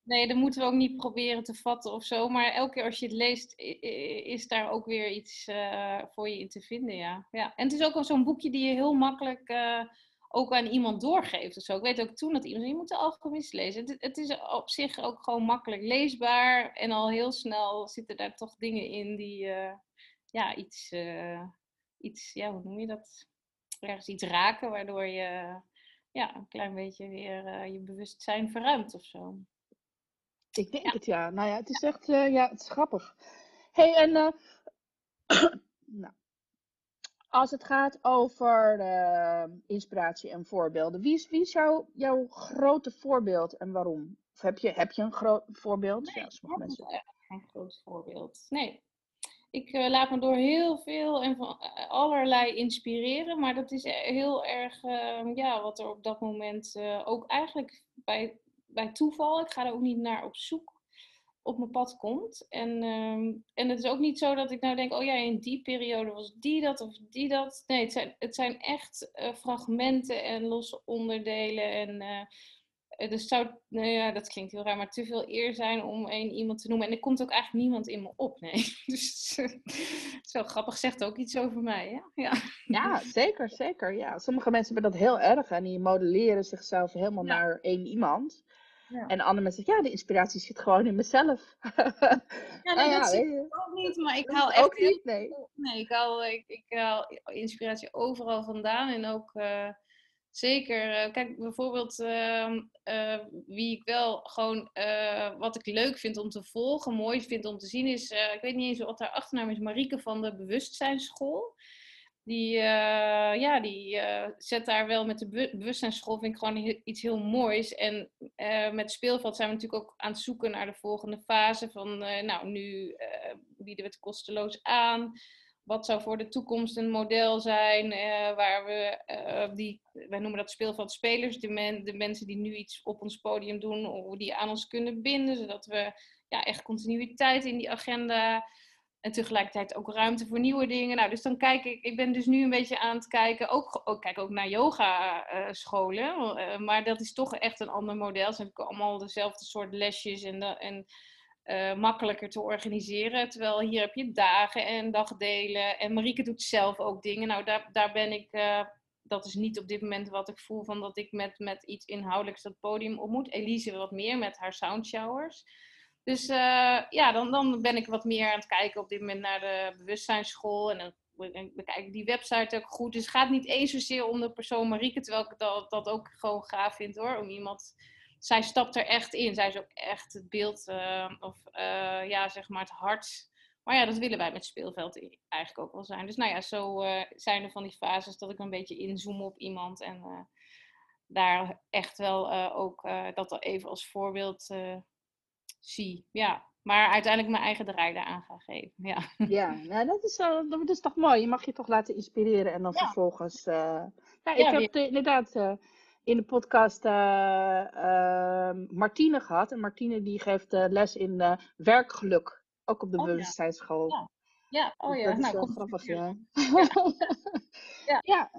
Nee, dat moeten we ook niet proberen te vatten of zo. Maar elke keer als je het leest, is daar ook weer iets eh, voor je in te vinden, ja. ja. En het is ook wel zo'n boekje die je heel makkelijk eh, ook aan iemand doorgeeft of zo. Ik weet ook toen dat iemand zei, je moet de Alchemist lezen. Het, het is op zich ook gewoon makkelijk leesbaar. En al heel snel zitten daar toch dingen in die, eh, ja, iets, iets, ja, hoe noem je dat? Ergens iets raken, waardoor je, ja, een klein beetje weer eh, je bewustzijn verruimt of zo. ik denk Ja. het ja. Nou ja, het is echt, eh, ja, het is grappig. hey, en eh, nou, als het gaat over eh, inspiratie en voorbeelden, wie is, wie is jouw, jouw grote voorbeeld en waarom? Of heb je, heb je een groot voorbeeld? ja, sommige mensen. echt geen groot voorbeeld. Nee. Ik eh, laat me door heel veel en van eh, allerlei inspireren, maar dat is e- heel erg ehm, ja, wat er op dat moment eh, ook eigenlijk bij, bij toeval, ik ga er ook niet naar op zoek, op mijn pad komt. En, ehm, en het is ook niet zo dat ik nou denk, oh ja, in die periode was die dat of die dat. Nee, het zijn, het zijn echt eh, fragmenten en losse onderdelen en... eh, Dus zou, nou ja, dat klinkt heel raar, maar te veel eer zijn om één iemand te noemen. En er komt ook eigenlijk niemand in me op, nee. Dus eh, zo grappig, zegt ook iets over mij, hè? Ja. Ja, zeker, zeker. Ja. Sommige mensen hebben dat heel erg en die modelleren zichzelf helemaal Ja. naar één iemand. Ja. En andere mensen zeggen, ja, de inspiratie zit gewoon in mezelf. Ja, nee, ja, dat zie ik ook niet, maar ik haal echt ook niet, nee. Nee, ik haal, ik, ik haal inspiratie overal vandaan. En ook eh, zeker, eh, kijk bijvoorbeeld ehm, eh, wie ik wel gewoon, eh, wat ik leuk vind om te volgen, mooi vind om te zien, is, ik weet niet eens wat haar achternaam is, Marieke van de Bewustzijnsschool. Die, ja, die zet daar wel met de be- bewustzijnsschool, vind ik gewoon iets heel moois. En met speelveld zijn we natuurlijk ook aan het zoeken naar de volgende fase. Van, nou, nu bieden we het kosteloos aan. Wat zou voor de toekomst een model zijn eh, waar we, eh, die, wij noemen dat speelveld spelers, de, men, de mensen die nu iets op ons podium doen, hoe die aan ons kunnen binden, zodat we ja, echt continuïteit in die agenda en tegelijkertijd ook ruimte voor nieuwe dingen. Nou, dus dan kijk ik, ik ben dus nu een beetje aan het kijken, ook, kijk ook naar yoga eh, scholen, maar dat is toch echt een ander model. Ze natuurlijk allemaal dezelfde soort lesjes en, en eh, makkelijker te organiseren. Terwijl hier heb je dagen en dagdelen. En Marieke doet zelf ook dingen. Nou, daar, daar ben ik. eh, dat is niet op dit moment wat ik voel van dat ik met, met iets inhoudelijks dat podium op moet. Elise wat meer met haar soundshowers. Dus eh, ja, dan, dan ben ik wat meer aan het kijken op dit moment naar de bewustzijnsschool. En dan bekijk ik die website ook goed. Dus het gaat niet eens zozeer om de persoon Marieke, terwijl ik dat, dat ook gewoon gaaf vind hoor. Om iemand zij stapt er echt in. Zij is ook echt het beeld, uh, of uh, ja, zeg maar het hart. Maar ja, dat willen wij met speelveld eigenlijk ook wel zijn. Dus nou ja, zo uh, zijn er van die fases dat ik een beetje inzoom op iemand. En daar echt wel ook dat even als voorbeeld zie. Ja, maar uiteindelijk mijn eigen draai daaraan gaan geven. Ja, ja nou, dat, is, uh, dat is toch mooi. Je mag je toch laten inspireren en dan vervolgens. Uh, ja, ik heb inderdaad uh, in de podcast ehm, Martine gehad. En Martine die geeft les in werkgeluk. Ook op de oh, bewustzijnsschool. Ja. ja, oh dus ja. Dat nou, is wel grappig, ja. ja. ja.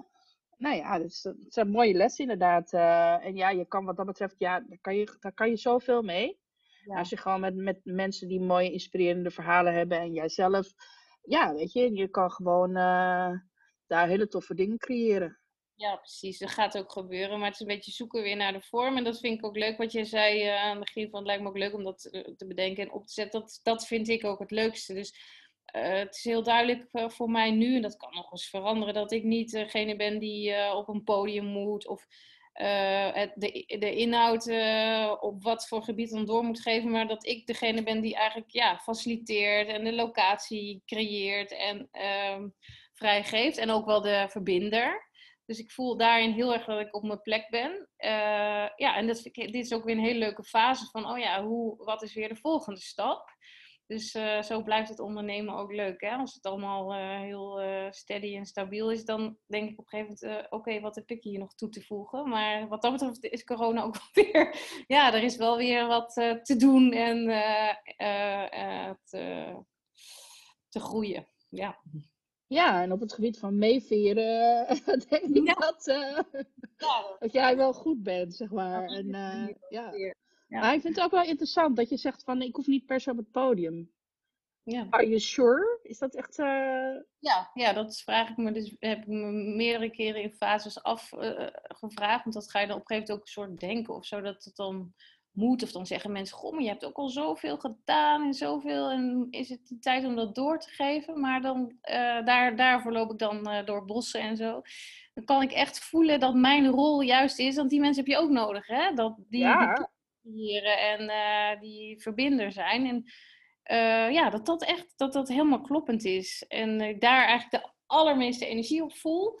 Nou ja, dat zijn mooie lessen inderdaad. en ja, je kan wat dat betreft, ja, daar kan je, daar kan je zoveel mee. Als je gewoon met, met mensen die mooie, inspirerende verhalen hebben en jijzelf, ja, weet je, je kan gewoon uh, daar hele toffe dingen creëren. Ja, precies. Dat gaat ook gebeuren. Maar het is een beetje zoeken weer naar de vorm. En dat vind ik ook leuk wat je zei uh, aan het begin van. Het lijkt me ook leuk om dat eh, te bedenken en op te zetten. Dat, dat vind ik ook het leukste. Dus uh, het is heel duidelijk voor mij nu, en dat kan nog eens veranderen, dat ik niet degene ben die op een podium moet. Of de, de inhoud op wat voor gebied dan door moet geven, maar dat ik degene ben die eigenlijk ja, faciliteert en de locatie creëert en uh, vrijgeeft en ook wel de verbinder. Dus ik voel daarin heel erg dat ik op mijn plek ben. Uh, ja, en dit is ook weer een hele leuke fase van, oh ja, hoe, wat is weer de volgende stap? Dus uh, zo blijft het ondernemen ook leuk. Hè? Als het allemaal uh, heel steady en stabiel is, dan denk ik op een gegeven moment: oké, wat heb ik hier nog toe te voegen? Maar wat dat betreft is corona ook weer. Ja, er is wel weer wat te doen en te, te groeien. Ja. Ja, en op het gebied van meeveren denk ik ja. dat, ja. dat jij wel goed bent, zeg maar. En, ja. Ja. Maar ik vind het ook wel interessant dat je zegt van ik hoef niet per se op het podium. Ja. Are you sure? Is dat echt... Uh... Ja, ja, dat vraag ik me dus, heb ik me meerdere keren in fases afgevraagd. Want dat ga je dan op een gegeven moment ook een soort denken of zo, dat het dan moet. Of dan zeggen mensen, goh, maar je hebt ook al zoveel gedaan en zoveel. En is het de tijd om dat door te geven? Maar dan, uh, daar, daarvoor loop ik dan uh, door bossen en zo. Dan kan ik echt voelen dat mijn rol juist is, want die mensen heb je ook nodig, hè? Dat, die, ja. die en uh, die verbinder zijn. En ja, dat dat echt dat dat helemaal kloppend is. En daar eigenlijk de allermeeste energie op voel.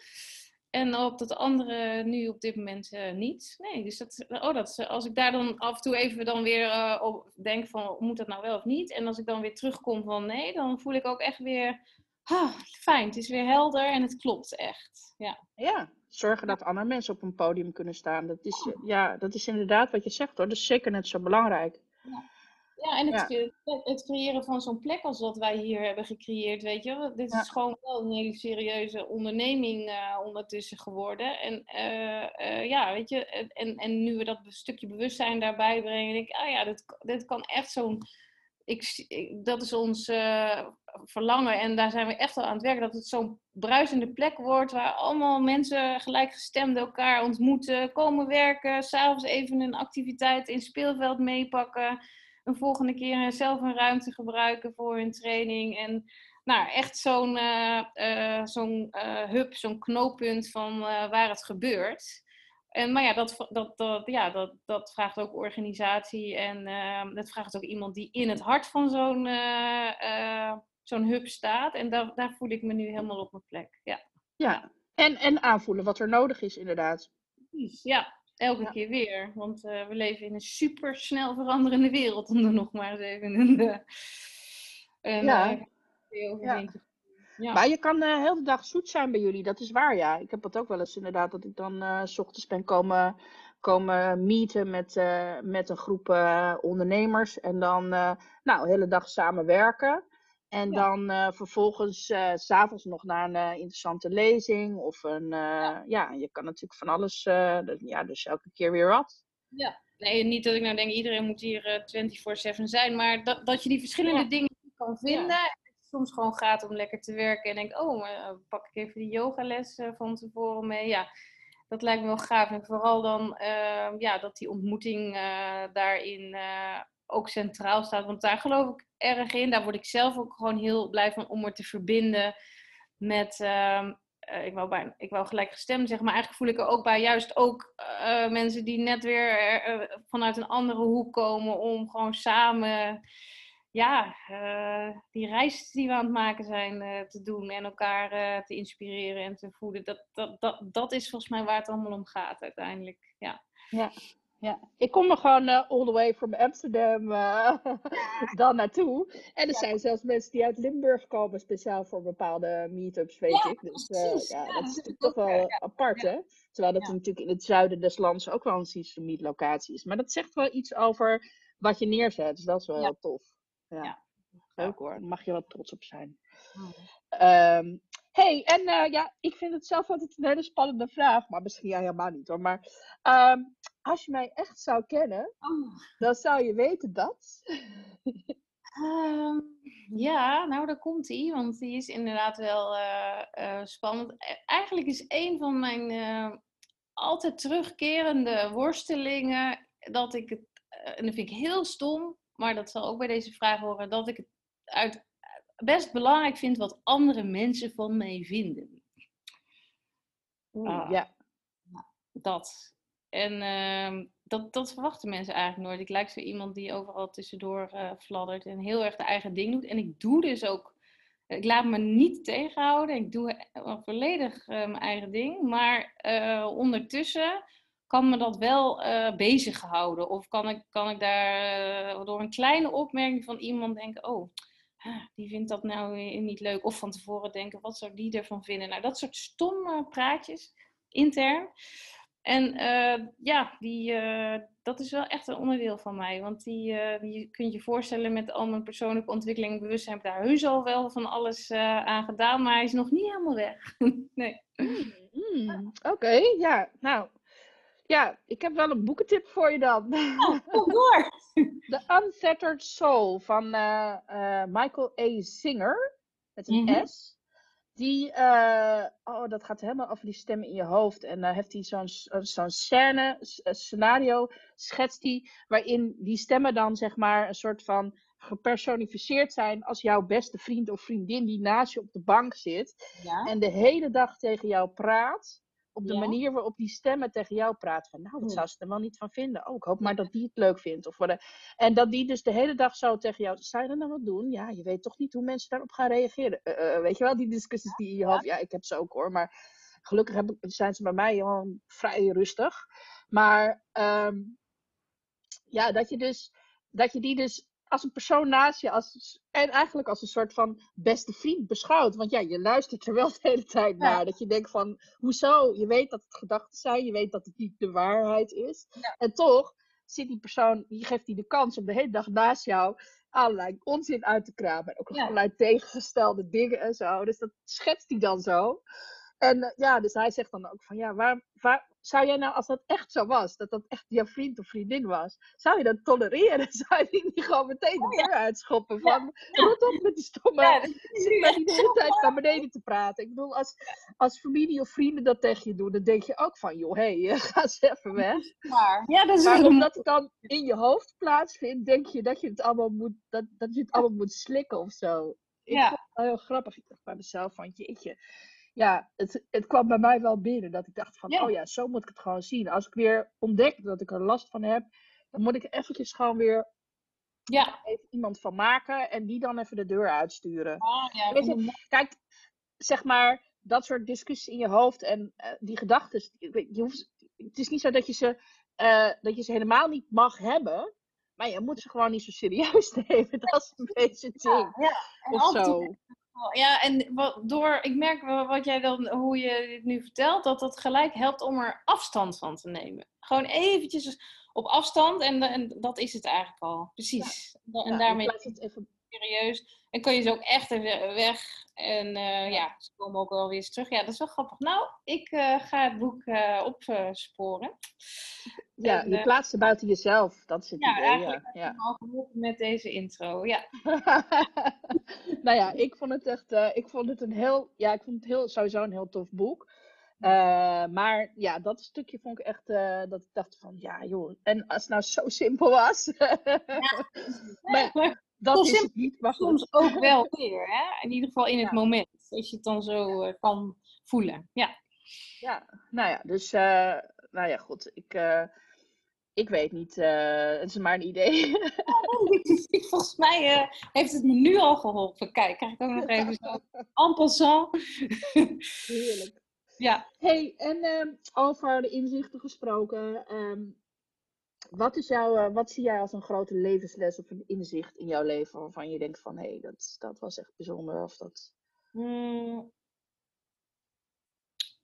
En op dat andere nu op dit moment uh, niet. Nee, dus dat, oh, dat, als ik daar dan af en toe even dan weer op denk van moet dat nou wel of niet. En als ik dan weer terugkom van nee, dan voel ik ook echt weer ah, fijn. Het is weer helder en het klopt echt. Ja. ja, zorgen dat andere mensen op een podium kunnen staan. Dat is, ja, dat is inderdaad wat je zegt hoor. Dat is zeker net zo belangrijk. Ja. Ja, en het, het creëren van zo'n plek als wat wij hier hebben gecreëerd, weet je. Dit is gewoon wel een hele serieuze onderneming uh, ondertussen geworden. En uh, uh, ja, weet je, en, en nu we dat stukje bewustzijn daarbij brengen, denk ik, ah ja, dit, dit kan echt zo'n ik, dat is ons verlangen en daar zijn we echt al aan het werken. Dat het zo'n bruisende plek wordt waar allemaal mensen gelijkgestemd elkaar ontmoeten, komen werken, s'avonds even een activiteit in speelveld meepakken, een volgende keer zelf een ruimte gebruiken voor hun training. En nou, echt zo'n uh, uh, zo'n hub, zo'n knooppunt van waar het gebeurt. En, maar ja dat, dat, dat, ja, dat, dat vraagt ook organisatie en uh, dat vraagt ook iemand die in het hart van zo'n zo'n hub staat. En daar, daar voel ik me nu helemaal op mijn plek. Ja, ja. En, en aanvoelen wat er nodig is, inderdaad. Precies, ja. Elke ja. keer weer. Want we leven in een super snel veranderende wereld, om er nog maar eens even een, een ja. ja. Ja. Maar je kan uh, heel de dag zoet zijn bij jullie, dat is waar, ja. Ik heb dat ook wel eens inderdaad, dat ik dan uh, s ochtends ben komen, komen meeten met, uh, met een groep ondernemers. En dan, nou, de hele dag samen werken. En ja. dan vervolgens s s'avonds nog naar een interessante lezing. Of een, ja. ja. je kan natuurlijk van alles, ja, dus elke keer weer wat. Ja, nee, niet dat ik nou denk, iedereen moet hier 24-7 zijn. Maar dat, dat je die verschillende dingen kan vinden soms gewoon gaat om lekker te werken en denk, oh, pak ik even die yogales van tevoren mee. Ja, dat lijkt me wel gaaf. En vooral dan uh, ja, dat die ontmoeting eh, daarin ook centraal staat. Want daar geloof ik erg in. Daar word ik zelf ook gewoon heel blij van om me te verbinden met. Ehm, ik, wou bij, ik wou gelijk gestemd zeggen, maar eigenlijk voel ik er ook bij juist ook mensen die net weer vanuit een andere hoek komen om gewoon samen ja, eh, die reis die we aan het maken zijn eh, te doen en elkaar eh, te inspireren en te voeden, dat, dat, dat, dat is volgens mij waar het allemaal om gaat uiteindelijk. Ja, ja. Ja. ik kom er gewoon all the way from Amsterdam dan naartoe. En er zijn zelfs mensen die uit Limburg komen, speciaal voor bepaalde meetups, weet ik. Dus ja, dat is natuurlijk toch wel apart, hè? Terwijl dat natuurlijk in het zuiden des lands ook wel een meet locatie is. Maar dat zegt wel iets over wat je neerzet, dus dat is wel heel tof. Ja. Leuk hoor, daar mag je wel trots op zijn. Um, hey, en uh, ja, ik vind het zelf altijd een hele spannende vraag, maar misschien jij helemaal niet hoor. Maar um, als je mij echt zou kennen, oh. dan zou je weten dat. um, ja, nou daar komt hij, want die is inderdaad wel uh, uh, spannend. E, eigenlijk is een van mijn altijd terugkerende worstelingen dat ik het, en dat vind ik heel stom, maar dat zal ook bij deze vraag horen, dat ik het uit, best belangrijk vind wat andere mensen van mij vinden. Ah, ja. Dat. En uh, dat, dat verwachten mensen eigenlijk nooit. Ik lijk zo iemand die overal tussendoor uh, fladdert en heel erg de eigen ding doet. En ik doe dus ook, ik laat me niet tegenhouden. Ik doe volledig uh, mijn eigen ding. Maar ondertussen kan me dat wel uh, bezig houden? Of kan ik, kan ik daar uh, door een kleine opmerking van iemand denken, oh, die vindt dat nou niet leuk. Of van tevoren denken, wat zou die ervan vinden? Nou, dat soort stomme praatjes, intern. En uh, ja, die, dat is wel echt een onderdeel van mij. Want die, die kun je je voorstellen met al mijn persoonlijke ontwikkeling bewustzijn. Heb ik daar heus al wel van alles aan gedaan, maar hij is nog niet helemaal weg. nee. Mm, mm, Oké, ja. Nou, ja, ik heb wel een boekentip voor je dan. Oh, kom door! The Unfettered Soul van uh, uh, Michael A. Singer. Met een mhm. S. Die, uh, oh, dat gaat helemaal over die stemmen in je hoofd. En dan heeft hij zo'n zo'n scène, scenario, schetst hij, waarin die stemmen dan zeg maar een soort van gepersonificeerd zijn als jouw beste vriend of vriendin die naast je op de bank zit. Ja? En de hele dag tegen jou praat op de manier waarop die stemmen tegen jou praten. Van, nou, wat zou ze er wel niet van vinden? Oh, ik hoop maar dat die het leuk vindt. Of wat, en dat die dus de hele dag zo tegen jou, zou je dat nou wat doen? Ja, je weet toch niet hoe mensen daarop gaan reageren. Uh, uh, weet je wel, die discussies die in je hoofd, ja, ik heb ze ook hoor. Maar gelukkig heb, zijn ze bij mij gewoon vrij rustig. Maar um, ja, dat je dus, dat je die dus als een persoon naast je. Als, en eigenlijk als een soort van beste vriend beschouwt. Want ja, je luistert er wel de hele tijd naar. Dat je denkt van, hoezo? Je weet dat het gedachten zijn. Je weet dat het niet de waarheid is. En toch zit die persoon, die geeft die de kans om de hele dag naast jou allerlei onzin uit te kramen. En ook nog allerlei tegengestelde dingen en zo. Dus dat schetst hij dan zo. En uh, ja, dus hij zegt dan ook van ja, waar, waar, zou jij nou, als dat echt zo was, dat dat echt jouw vriend of vriendin was, zou je dat tolereren? Zou je die niet gewoon meteen de oh deur uitschoppen? Van, rot op met die stomme, ja, zit maar die de hele tijd naar beneden te praten. Ik bedoel, als, als familie of vrienden dat tegen je doen, dan denk je ook van, joh, hé, hey, ga eens even weg. Maar, ja, dat is maar omdat het dan in je hoofd plaatsvindt, denk je dat je het allemaal moet, dat, dat je het allemaal moet slikken of zo. Ik ja. vond het wel heel grappig. Ik dacht bij mezelf van, jeetje ja, het, het kwam bij mij wel binnen. Dat ik dacht van, oh ja, zo moet ik het gewoon zien. Als ik weer ontdek dat ik er last van heb, dan moet ik eventjes gewoon weer ja. even iemand van maken en die dan even de deur uitsturen. Ah, ja, Weet je, kijk, zeg maar, dat soort discussies in je hoofd en uh, die gedachten. Je hoeft, het is niet zo dat je, ze, uh, dat je ze helemaal niet mag hebben. Maar je moet ze gewoon niet zo serieus nemen. Dat is een beetje het ding. Ja, ja. of zo. Ja, en door, ik merk wat jij dan, hoe je dit nu vertelt, dat dat gelijk helpt om er afstand van te nemen. Gewoon eventjes op afstand en, en dat is het eigenlijk al. Precies. En daarmee is het even serieus. En kan je ze ook echt even weg. En uh, ja, ze komen ook wel weer eens terug. Ja, dat is wel grappig. Nou, ik uh, ga het boek uh, opsporen. Ja, en, je plaatst ze buiten jezelf. Dat is het ja, idee. Eigenlijk ja, al geholpen met deze intro. Ja. nou ja, ik vond het echt. ik vond het een heel. Ja, ik vond het heel, sowieso een heel tof boek. maar ja, dat stukje vond ik echt dat ik dacht van ja joh, en als het nou zo simpel was. ja. maar, dat is het niet. Maar soms ook wel weer, hè? In ieder geval in het moment. Als je het dan zo uh, kan voelen. Ja. Ja, nou ja, dus, uh, nou ja, goed. Ik, uh, Ik weet niet, uh, het is maar een idee. Volgens mij heeft het me nu al geholpen. Kijk, krijg ik ook nog even zo en passant. Heerlijk. Ja. hey, en uh, over de inzichten gesproken. Um, wat, is jouw, uh, wat zie jij als een grote levensles of een inzicht in jouw leven waarvan je denkt van hé, hey, dat, dat was echt bijzonder of dat... Hmm.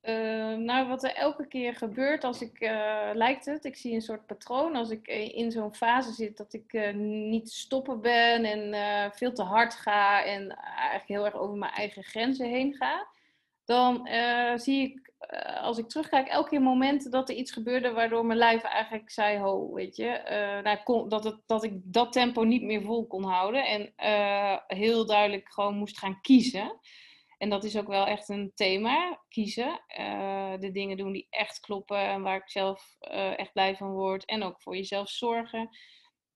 Uh, nou, wat er elke keer gebeurt als ik, uh, lijkt het, ik zie een soort patroon. Als ik in zo'n fase zit dat ik uh, niet stoppen ben en veel te hard ga en eigenlijk heel erg over mijn eigen grenzen heen ga, dan zie ik, als ik terugkijk, elke keer momenten dat er iets gebeurde waardoor mijn lijf eigenlijk zei, ho, weet je, nou, kon, dat, het, dat ik dat tempo niet meer vol kon houden en heel duidelijk gewoon moest gaan kiezen. En dat is ook wel echt een thema, kiezen. De dingen doen die echt kloppen en waar ik zelf echt blij van word. En ook voor jezelf zorgen.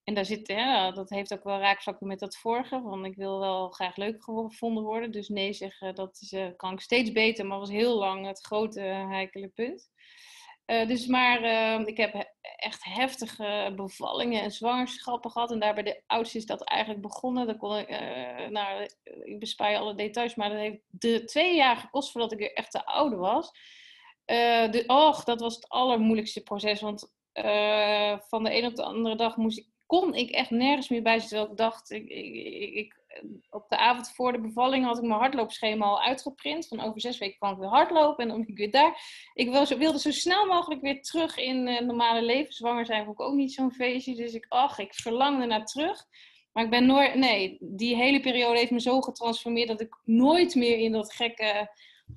En daar zit, hè, dat heeft ook wel raakvlakken met dat vorige. Want ik wil wel graag leuk gevonden worden. Dus nee zeggen, dat is, uh, kan ik steeds beter. Maar was heel lang het grote heikele punt. Dus maar uh, ik heb echt heftige bevallingen en zwangerschappen gehad. En daar bij de oudste is dat eigenlijk begonnen. Dan kon ik, uh, nou, ik bespaar alle details, maar dat heeft de twee jaar gekost voordat ik echt te oude was. de, och, dat was het allermoeilijkste proces. Want van de een op de andere dag moest ik, kon ik echt nergens meer bij zitten. Ik dacht, ik, ik, op de avond voor de bevalling had ik mijn hardloopschema al uitgeprint. Van over zes weken kan ik weer hardlopen en dan ben ik weer daar. Ik wilde zo snel mogelijk weer terug in uh, normale leven. Zwanger zijn vond ik ook niet zo'n feestje. Dus ik, ach, ik verlangde naar terug. Maar ik ben nooit, nee, die hele periode heeft me zo getransformeerd dat ik nooit meer in dat gekke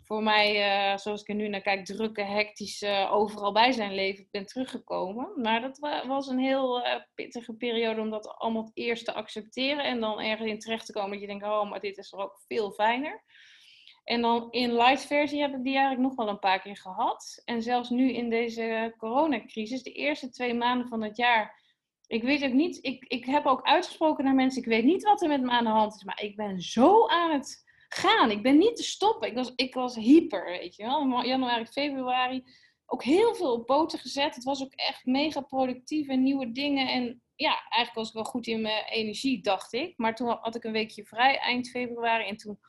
voor mij, uh, zoals ik er nu naar kijk, drukke, hectische, overal bij zijn leven ben teruggekomen. Maar dat was een heel uh, pittige periode om dat allemaal eerst te accepteren en dan ergens in terecht te komen dat je denkt, oh, maar dit is er ook veel fijner. En dan in light versie heb ik die eigenlijk nog wel een paar keer gehad. En zelfs nu in deze coronacrisis, de eerste twee maanden van het jaar, ik weet ook niet, ik, ik heb ook uitgesproken naar mensen, ik weet niet wat er met me aan de hand is, maar ik ben zo aan het gaan. Ik ben niet te stoppen. Ik was, ik was hyper, weet je wel. Januari, februari ook heel veel op poten gezet. Het was ook echt mega productief en nieuwe dingen. En ja, eigenlijk was ik wel goed in mijn energie, dacht ik. Maar toen had ik een weekje vrij, eind februari. En toen,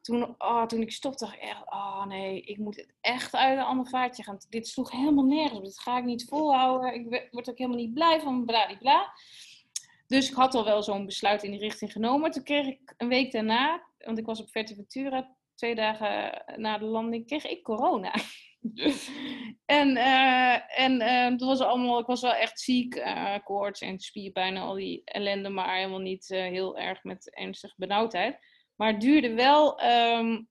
toen, oh, toen ik stopte, dacht ik echt, oh nee, ik moet het echt uit een ander vaartje gaan. Dit sloeg helemaal nergens. Dit ga ik niet volhouden. Ik word ook helemaal niet blij van, bla. Dus ik had al wel zo'n besluit in die richting genomen. Toen kreeg ik een week daarna want ik was op Ventura twee dagen na de landing, kreeg ik corona. en uh, en uh, dat was allemaal, ik was wel echt ziek, uh, koorts en spierpijn en al die ellende, maar helemaal niet heel erg met ernstige benauwdheid. Maar het duurde wel um,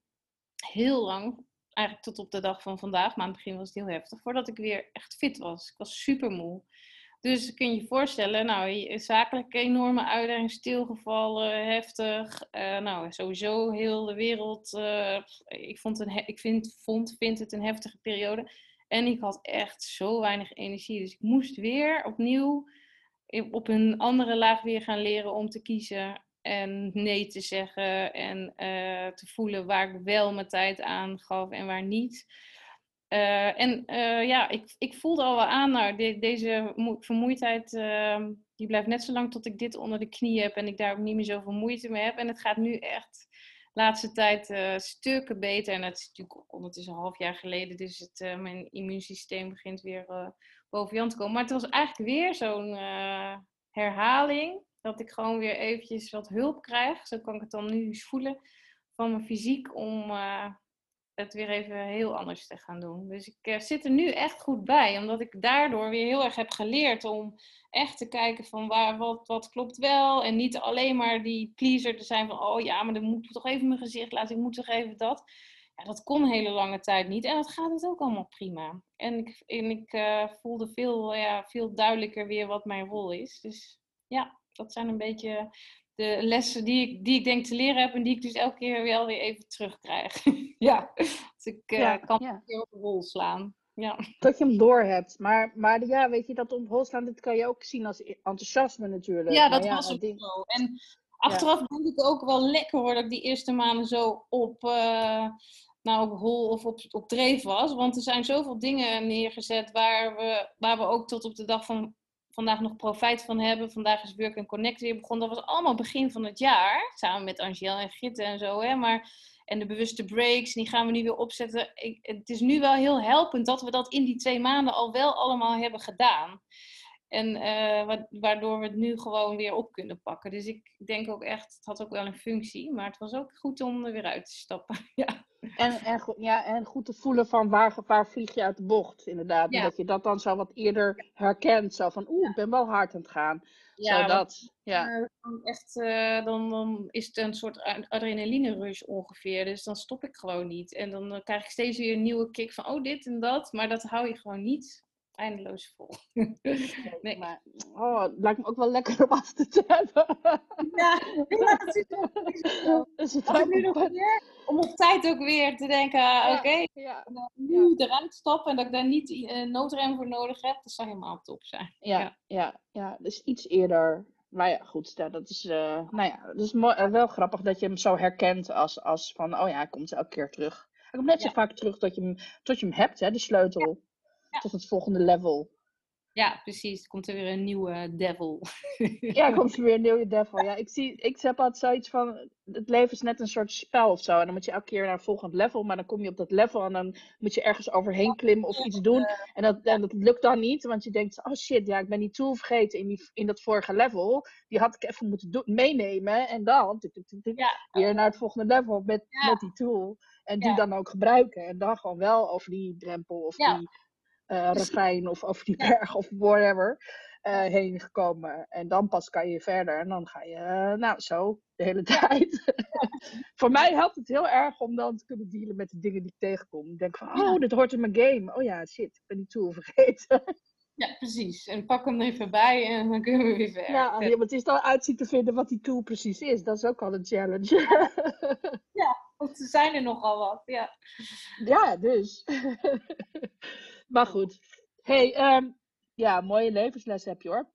heel lang, eigenlijk tot op de dag van vandaag, maar aan het begin was het heel heftig, voordat ik weer echt fit was. Ik was super moe. Dus kun je je voorstellen, nou, zakelijk enorme uitdaging, stilgevallen, heftig. Uh, nou, sowieso heel de wereld. Uh, ik, vond een, ik vind, vond, vind het een heftige periode. En ik had echt zo weinig energie. Dus ik moest weer opnieuw op een andere laag weer gaan leren om te kiezen. En nee te zeggen. En uh, te voelen waar ik wel mijn tijd aan gaf en waar niet. Uh, en uh, ja, ik, ik voelde al wel aan, nou, de, deze vermoeidheid, uh, die blijft net zo lang tot ik dit onder de knie heb en ik daar ook niet meer zoveel moeite mee heb. En het gaat nu echt de laatste tijd uh, stukken beter. En het is natuurlijk ondertussen een half jaar geleden, dus het, mijn immuunsysteem begint weer boven Jan te komen. Maar het was eigenlijk weer zo'n herhaling, dat ik gewoon weer eventjes wat hulp krijg. Zo kan ik het dan nu eens voelen van mijn fysiek om het weer even heel anders te gaan doen. Dus ik uh, zit er nu echt goed bij, omdat ik daardoor weer heel erg heb geleerd om echt te kijken van waar, wat, wat klopt wel. En niet alleen maar die pleaser te zijn van, oh ja, maar dan moet ik toch even mijn gezicht laten, ik moet toch even dat. Ja, dat kon hele lange tijd niet en dat gaat het ook allemaal prima. En ik, en ik uh, voelde veel, ja, veel duidelijker weer wat mijn rol is. Dus ja, dat zijn een beetje de lessen die ik, die ik denk te leren heb en die ik dus elke keer wel weer even terugkrijg. ja, dus ik uh, kan ja. weer op de rol slaan. Ja. Dat je hem door hebt. Maar, maar ja, weet je, dat op hol slaan, dit kan je ook zien als enthousiasme natuurlijk. Ja, dat ja, was ook zo. En achteraf denk ik ook wel lekker hoor dat ik die eerste maanden zo op, uh, nou op hol of op, op dreef was. Want er zijn zoveel dingen neergezet waar we, waar we ook tot op de dag van vandaag nog profijt van hebben. Vandaag is Work Connect weer begonnen. Dat was allemaal begin van het jaar. Samen met Angel en Gitte en zo. Hè? Maar, en de bewuste breaks, die gaan we nu weer opzetten. Ik, het is nu wel heel helpend dat we dat in die twee maanden al wel allemaal hebben gedaan. En uh, waardoor we het nu gewoon weer op kunnen pakken. Dus ik denk ook echt, het had ook wel een functie. Maar het was ook goed om er weer uit te stappen. ja. En, en, ja, en goed te voelen van waar, waar vlieg je uit de bocht, inderdaad. Ja. Dat je dat dan zo wat eerder herkent. Zo van, oeh, ik ben wel hard aan het gaan. Ja, Zodat, ja. Dan, echt, uh, dan, dan is het een soort adrenaline rush ongeveer. Dus dan stop ik gewoon niet. En dan krijg ik steeds weer een nieuwe kick van, oh, dit en dat. Maar dat hou je gewoon niet eindeloos vol. nee. Maar, oh, het lijkt me ook wel lekker om af te hebben. ja, ja, dat is ook is het ook nu nog weer, om op tijd ook weer te denken, oké, okay, ja, nu ja. eruit stappen en dat ik daar niet een noodrem voor nodig heb, dat zou helemaal top zijn. Ja, ja. ja, dus iets eerder. Maar ja, goed, dat is, uh, nou ja, dat is mooi, wel grappig dat je hem zo herkent als, als van, oh ja, hij komt elke keer terug. Hij komt net zo vaak terug tot je hem, tot je hem hebt, hè, de sleutel tot het volgende level. Ja, precies. Komt er weer een nieuwe devil. ja, komt er weer een nieuwe devil. Ja, ik, zie, ik heb altijd zoiets van, het leven is net een soort spel of zo. En dan moet je elke keer naar een volgend level, maar dan kom je op dat level en dan moet je ergens overheen klimmen of iets doen. En dat, en dat lukt dan niet, want je denkt, oh shit, ja, ik ben die tool vergeten in, die, in dat vorige level. Die had ik even moeten meenemen en dan weer naar het volgende level met, met die tool. En die dan ook gebruiken. En dan gewoon wel over die drempel of die uh, ravijn of over die berg of whatever uh, heen gekomen. En dan pas kan je verder en dan ga je, uh, nou zo, de hele tijd. Voor mij helpt het heel erg om dan te kunnen dealen met de dingen die ik tegenkom. Ik denk van, oh, dit hoort in mijn game. Oh ja, shit, ik ben die tool vergeten. Ja, precies. En pak hem even bij en dan kunnen we weer verder. Ja, ja maar het is dan uitzien te vinden wat die tool precies is. Dat is ook al een challenge. Ja, want er zijn er nogal wat, ja. Ja, dus. Maar goed. hey, um, ja, mooie levensles heb je hoor.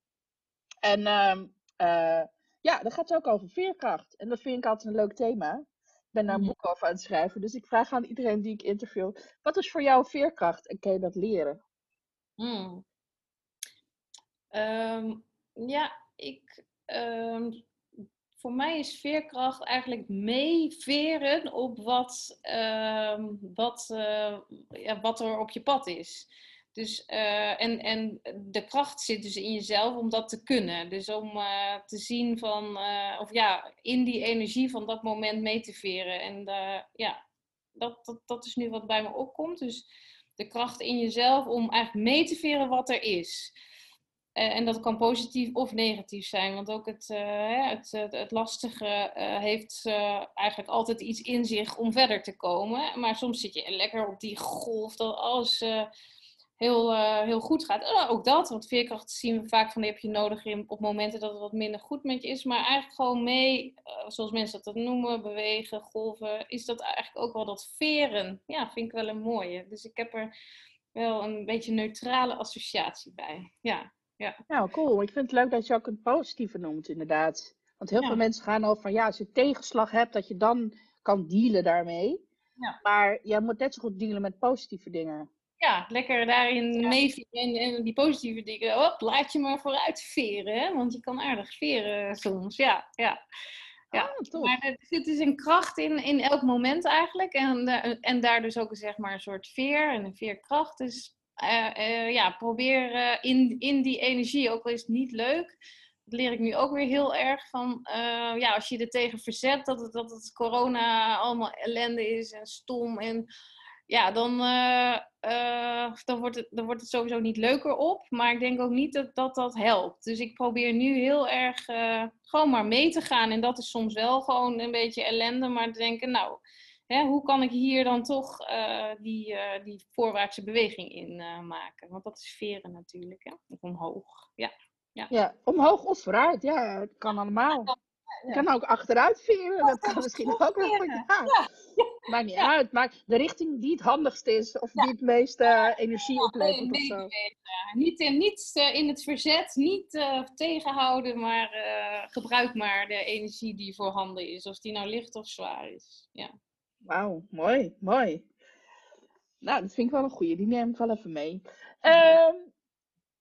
En um, uh, ja, dat gaat ook over veerkracht. En dat vind ik altijd een leuk thema. Ik ben daar een mhm. boek over aan het schrijven. Dus ik vraag aan iedereen die ik interview. Wat is voor jou veerkracht en kun je dat leren? Hmm. Um, ja, ik, um, voor mij is veerkracht eigenlijk meeveren op wat, uh, wat, uh, ja, wat er op je pad is. Dus, uh, en, en de kracht zit dus in jezelf om dat te kunnen. Dus om uh, te zien van, of ja, in die energie van dat moment mee te veren. En ja, dat, dat, dat is nu wat bij me opkomt. Dus de kracht in jezelf om eigenlijk mee te veren wat er is. Uh, en dat kan positief of negatief zijn, want ook het, uh, het, het, het, lastige uh, heeft eigenlijk altijd iets in zich om verder te komen. Maar soms zit je lekker op die golf dat alles heel, heel goed gaat. ook dat, want veerkracht zien we vaak van die heb je nodig in, op momenten dat het wat minder goed met je is. Maar eigenlijk gewoon mee, zoals mensen dat noemen, bewegen, golven, is dat eigenlijk ook wel dat veren. Ja, vind ik wel een mooie. Dus ik heb er wel een beetje neutrale associatie bij. Ja. Ja. Nou, cool. Ik vind het leuk dat je ook een positieve noemt, inderdaad. Want heel veel mensen gaan over van ja, als je tegenslag hebt, dat je dan kan dealen daarmee. Ja. Maar jij moet net zo goed dealen met positieve dingen. Ja, lekker daarin ja. en, en, die positieve dingen. Hop, laat je maar vooruit veren, hè? want je kan aardig veren soms. Ja, ja. Ja, ah, maar er zit dus een kracht in, in elk moment eigenlijk. En, en daar dus ook zeg maar, een soort veer en een veerkracht. Dus uh, uh, ja, probeer uh, in, in die energie, ook al is het niet leuk, dat leer ik nu ook weer heel erg van, ja, als je er tegen verzet dat het, dat het corona allemaal ellende is en stom en ja, dan, dan, wordt het, dan wordt het sowieso niet leuker op. Maar ik denk ook niet dat dat, dat helpt. Dus ik probeer nu heel erg gewoon maar mee te gaan. En dat is soms wel gewoon een beetje ellende. Maar te denken, nou, hè, hoe kan ik hier dan toch uh, die, uh, die voorwaartse beweging in uh, maken? Want dat is veren natuurlijk, hè? of omhoog. Ja. Ja. ja, omhoog of vooruit, ja, het kan allemaal. Je kan ook achteruit veren, dat kan misschien ook wel gaan. Ja. Maakt niet uit, maar de richting die het handigst is, of die het meeste energie oplevert of zo. Niet, in, niet in het verzet, niet tegenhouden, maar gebruik maar de energie die voorhanden is, of die nou licht of zwaar is. Ja. Wauw, mooi, mooi. Nou, dat vind ik wel een goeie. Die neem ik wel even mee. Ehm,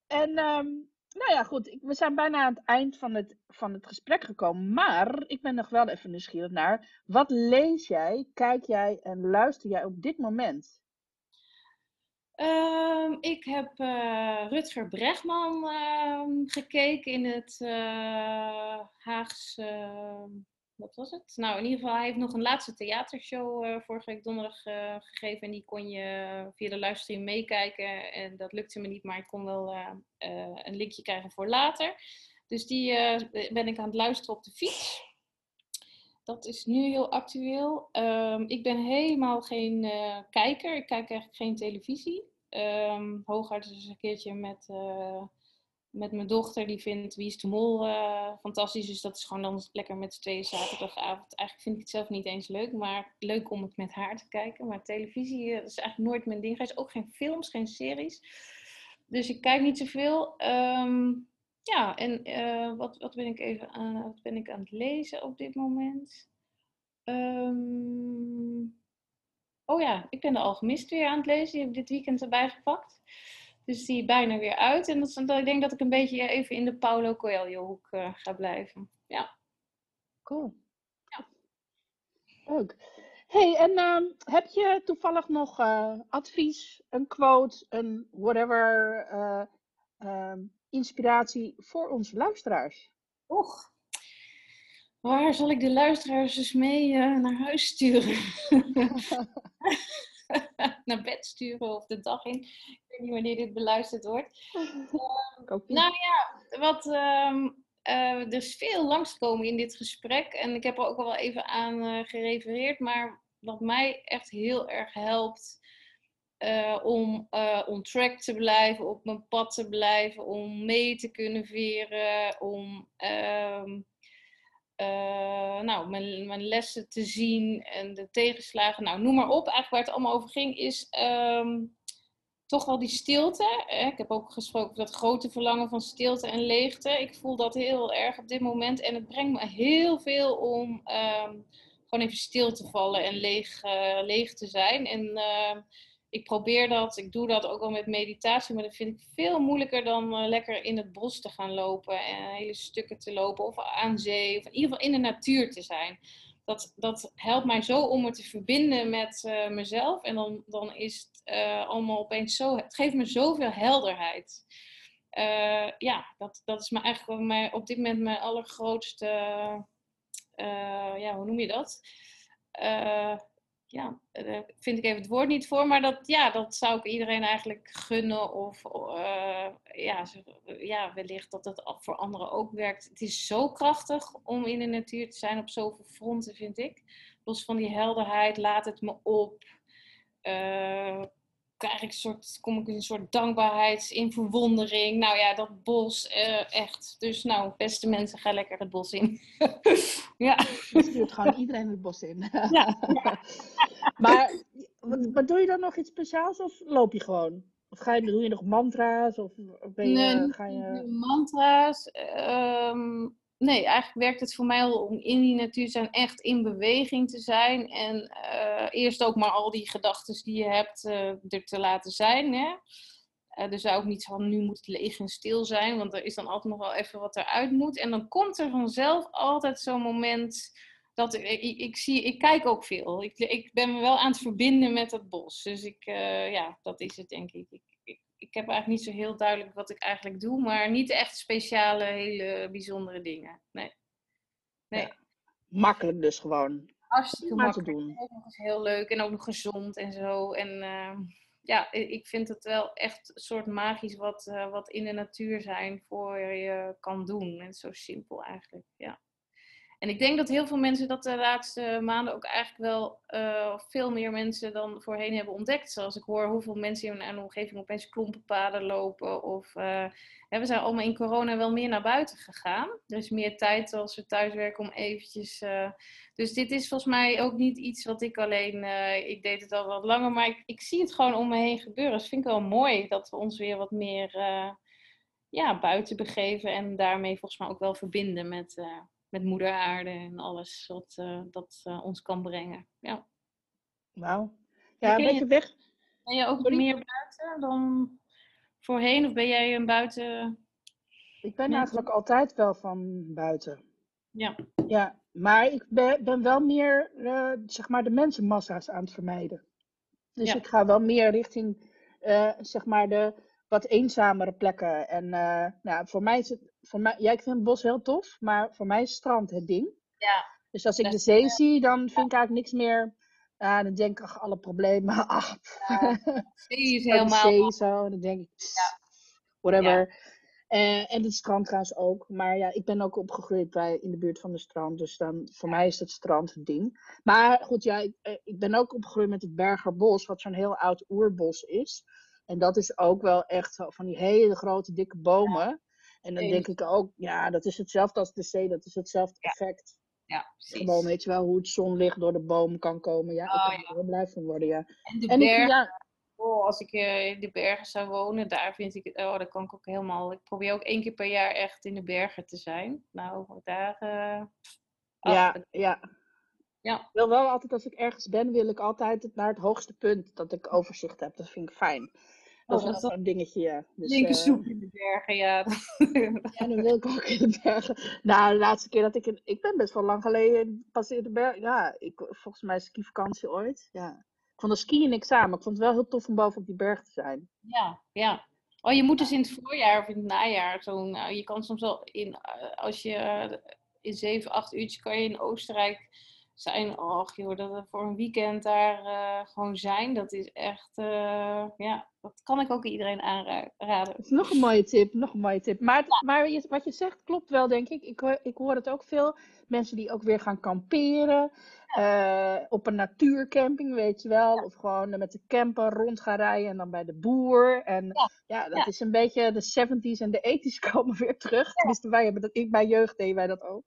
en ehm, nou ja, goed. We zijn bijna aan het eind van het, van het gesprek gekomen. Maar ik ben nog wel even nieuwsgierig naar. Wat lees jij, kijk jij en luister jij op dit moment? Ehm, ik heb uh, Rutger Bregman gekeken in het uh, Haagse wat was het? Nou, in ieder geval, hij heeft nog een laatste theatershow uh, vorige week donderdag uh, gegeven. En die kon je via de livestream meekijken. En dat lukte me niet, maar ik kon wel een linkje krijgen voor later. Dus die ben ik aan het luisteren op de fiets. Dat is nu heel actueel. Um, ik ben helemaal geen kijker. Ik kijk eigenlijk geen televisie. Um, hooguit eens een keertje met met mijn dochter, die vindt Wie is de Mol uh, fantastisch. Dus dat is gewoon dan lekker met z'n tweeën zaterdagavond. Eigenlijk vind ik het zelf niet eens leuk, maar leuk om het met haar te kijken. Maar televisie uh, is eigenlijk nooit mijn ding. Hij is ook geen films, geen series. Dus ik kijk niet zoveel. Um, ja, en uh, wat, wat, ben ik even aan, wat ben ik aan het lezen op dit moment? Um, oh ja, ik ben de Alchemist weer aan het lezen. Die heb ik dit weekend erbij gepakt. Dus die bijna weer uit. En dat, ik denk dat ik een beetje even in de Paulo Coelho hoek uh, ga blijven. Ja. Cool. Ja. Leuk. hey, en uh, heb je toevallig nog uh, advies, een quote, een whatever, uh, inspiratie voor onze luisteraars? Och, waar zal ik de luisteraars eens mee naar huis sturen? naar bed sturen of de dag in. Weet niet wanneer dit beluisterd wordt. Nou ja, wat, uh, uh, er is veel langskomen in dit gesprek. En ik heb er ook al wel even aan uh, gerefereerd. Maar wat mij echt heel erg helpt uh, om on track te blijven, op mijn pad te blijven, om mee te kunnen veren, om ehm, uh, nou, mijn, mijn, lessen te zien en de tegenslagen, nou, noem maar op. Eigenlijk waar het allemaal over ging, is um, toch wel die stilte. Ik heb ook gesproken over dat grote verlangen van stilte en leegte. Ik voel dat heel erg op dit moment en het brengt me heel veel om um, gewoon even stil te vallen en leeg, uh, leeg te zijn. En uh, ik probeer dat, ik doe dat ook wel met meditatie, maar dat vind ik veel moeilijker dan uh, lekker in het bos te gaan lopen en hele stukken te lopen of aan zee of in ieder geval in de natuur te zijn. Dat, dat helpt mij zo om me te verbinden met mezelf en dan, dan is het uh, allemaal opeens zo, het geeft me zoveel helderheid. ja, dat, dat is me eigenlijk op dit moment mijn allergrootste, ja, hoe noem je dat? ja, daar vind ik even het woord niet voor, maar dat, ja, dat zou ik iedereen eigenlijk gunnen. Of ja, ja, wellicht dat het voor anderen ook werkt. Het is zo krachtig om in de natuur te zijn op zoveel fronten, vind ik. Los van die helderheid, laat het me op. krijg ik een soort, kom ik in een soort dankbaarheid, in verwondering. Nou ja, dat bos, uh, echt. Dus nou, beste mensen, ga lekker het bos in. ja. Je stuurt gewoon iedereen het bos in. ja. maar wat, doe je dan nog iets speciaals of loop je gewoon? Of ga je, doe je nog mantra's? Of ben je, nee, ga je... mantra's. Um, nee, eigenlijk werkt het voor mij al om in die natuur zijn, echt in beweging te zijn. En uh, eerst ook maar al die gedachten die je hebt uh, er te laten zijn. Hè? Uh, dus ook niet van nu moet het leeg en stil zijn, want er is dan altijd nog wel even wat eruit moet. En dan komt er vanzelf altijd zo'n moment dat ik, zie, ik kijk ook veel. Ik, ik ben me wel aan het verbinden met het bos. Dus ik, ja, dat is het denk ik ik heb eigenlijk niet zo heel duidelijk wat ik eigenlijk doe, maar niet echt speciale, hele bijzondere dingen. Nee. nee. Ja, makkelijk dus gewoon. Hartstikke makkelijk. te doen. Nog eens heel leuk en ook nog gezond en zo. En uh, ja, ik vind het wel echt een soort magisch wat, uh, wat in de natuur zijn voor je kan doen. En zo simpel eigenlijk, ja. En ik denk dat heel veel mensen dat de laatste maanden ook eigenlijk wel uh, veel meer mensen dan voorheen hebben ontdekt. Zoals ik hoor hoeveel mensen in mijn omgeving opeens klompenpaden lopen. Of uh, we zijn allemaal in corona wel meer naar buiten gegaan. Er is meer tijd als we thuiswerken om eventjes... Uh, dus dit is volgens mij ook niet iets wat ik alleen... ik deed het al wat langer, maar ik, ik, zie het gewoon om me heen gebeuren. Dus vind ik wel mooi dat we ons weer wat meer ja, buiten begeven. En daarmee volgens mij ook wel verbinden met met moeder aarde en alles wat uh, dat uh, ons kan brengen. Ja. Wauw. Ja, een beetje weg. Ben je ook Sorry? meer buiten dan voorheen? Of ben jij een buiten... Ik ben eigenlijk altijd wel van buiten. Ja. Ja, maar ik ben, ben wel meer, eh, zeg maar, de mensenmassa's aan het vermijden. Dus Ja. ik ga wel meer richting, eh, zeg maar, de wat eenzamere plekken. En eh, nou, voor mij is het, voor mij, ja, ik vind het bos heel tof, maar voor mij is het strand het ding. Ja. Dus als ik de zee zie, dan vind ik eigenlijk niks meer. ah, dan denk ik, ach, alle problemen. Ach, Zee is bij de helemaal... zee zo. En dan denk ik, pss, whatever. Eh, en het strand trouwens ook. Maar ja, ik ben ook opgegroeid bij, in de buurt van de strand. Dus dan, voor mij is het strand het ding. Maar goed, ja, ik, eh, ik ben ook opgegroeid met het Bergerbos. Wat zo'n heel oud oerbos is. En dat is ook wel echt zo van die hele grote, dikke bomen. En dan denk ik ook, ja, dat is hetzelfde als de zee. Dat is hetzelfde Ja. effect. Ja, precies. Gewoon, weet je wel, hoe het zonlicht door de boom kan komen. Ja, ik Oh, kan er heel blij van worden, ja. En de En ik, bergen, ja, oh, als ik eh, in de bergen zou wonen, daar vind ik, oh, daar kan ik ook helemaal... Ik probeer ook één keer per jaar echt in de bergen te zijn. Nou, daar... eh, ja, dat- ja. Ja. Ik wil wel altijd, als ik ergens ben, wil ik altijd naar het hoogste punt. Dat ik overzicht heb. Dat vind ik fijn. Dat Oh, is is zo'n dingetje, ja. Dus, eh, linkersoep in de bergen, ja. ja, dan wil ik ook in de bergen. Nou, de laatste keer dat ik in... Ik ben best wel lang geleden pas in de bergen. Ja, ik, volgens mij skivakantie ooit. Ja. Ik vond de skiën niks aan, maar ik vond het wel heel tof om boven op die berg te zijn. Ja, ja. Oh, je moet dus in het voorjaar of in het najaar zo'n. nou, je kan soms wel in. eh, als je eh, in 7, 8 uurtjes kan je in Oostenrijk zijn. Och joh, dat we voor een weekend daar eh, gewoon zijn. Dat is echt. eh, ja, dat kan ik ook iedereen aanraden. Dat is nog een mooie tip, nog een mooie tip. Maar, het- maar wat je zegt klopt wel, denk ik. Ik, hoor- ik hoor het ook veel. Mensen die ook weer gaan kamperen. eh, op een natuurcamping, weet je wel. Of gewoon met de camper rond gaan rijden en dan bij de boer. En ja, dat is een beetje de 70s en de 80s komen weer terug. Tenminste, wij hebben dat, ik bij jeugd deden wij dat ook.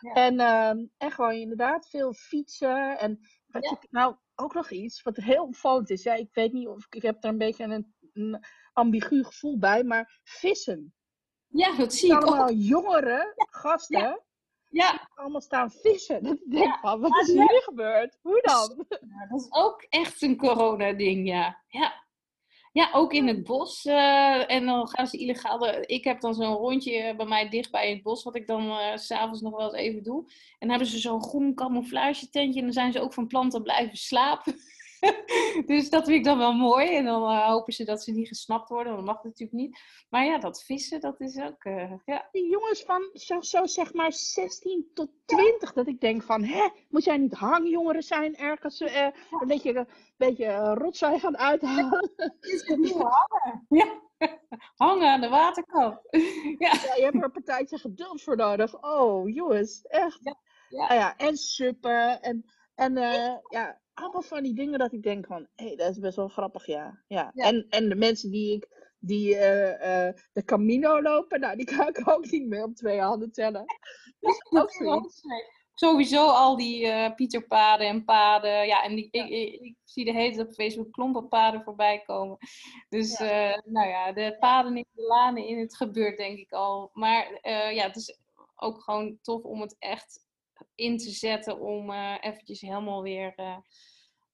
Ja. En, ehm, en gewoon inderdaad veel fietsen. En wat Ja. ik, nou, ook nog iets wat heel opvallend is. Ja, ik weet niet of ik, ik heb er een beetje een, een ambigu gevoel bij, maar vissen. Ja, dat zie ik Allemaal ook. jongere gasten, Ja, allemaal staan vissen. Dat ik denk van, wat is hier gebeurd? Hoe dan? dat is ook echt een corona-ding, ja. ja. Ja, ook in het bos. eh, en dan gaan ze illegaal. de- Ik heb dan zo'n rondje bij mij dichtbij in het bos, wat ik dan eh, s s'avonds nog wel eens even doe. En dan hebben ze zo'n groen camouflage tentje en dan zijn ze ook van plan te blijven slapen. dus dat vind ik dan wel mooi. En dan eh, hopen ze dat ze niet gesnapt worden, want dat mag natuurlijk niet. Maar ja, dat vissen, dat is ook. eh, ja. Die jongens van zo, zo zeg maar 16 tot 20, dat ik denk van, hè, moet jij niet hangjongeren zijn ergens? eh, een beetje, een beetje rotzooi gaan uithalen? hangen. Ja. hangen aan de waterkant. ja. Ja, je hebt er een partijtje geduld voor nodig. Oh, jongens, echt. Ja, Ja, ja, en suppen. En, en ja, allemaal van die dingen dat ik denk van, hé, hey, dat is best wel grappig, ja. ja. Ja. En, en de mensen die ik, die eh, eh, de Camino lopen, nou, die kan ik ook niet meer op twee handen tellen. Dus ook. Sowieso al die eh Pieterpaden en paden. Ja, en die, ik, ik, ik zie de hele tijd op Facebook klompenpaden voorbij komen. Dus nou ja, de paden in de lanen in het gebeurt denk ik al. Maar ja, het is ook gewoon tof om het echt in te zetten. Om eh eventjes helemaal weer eh,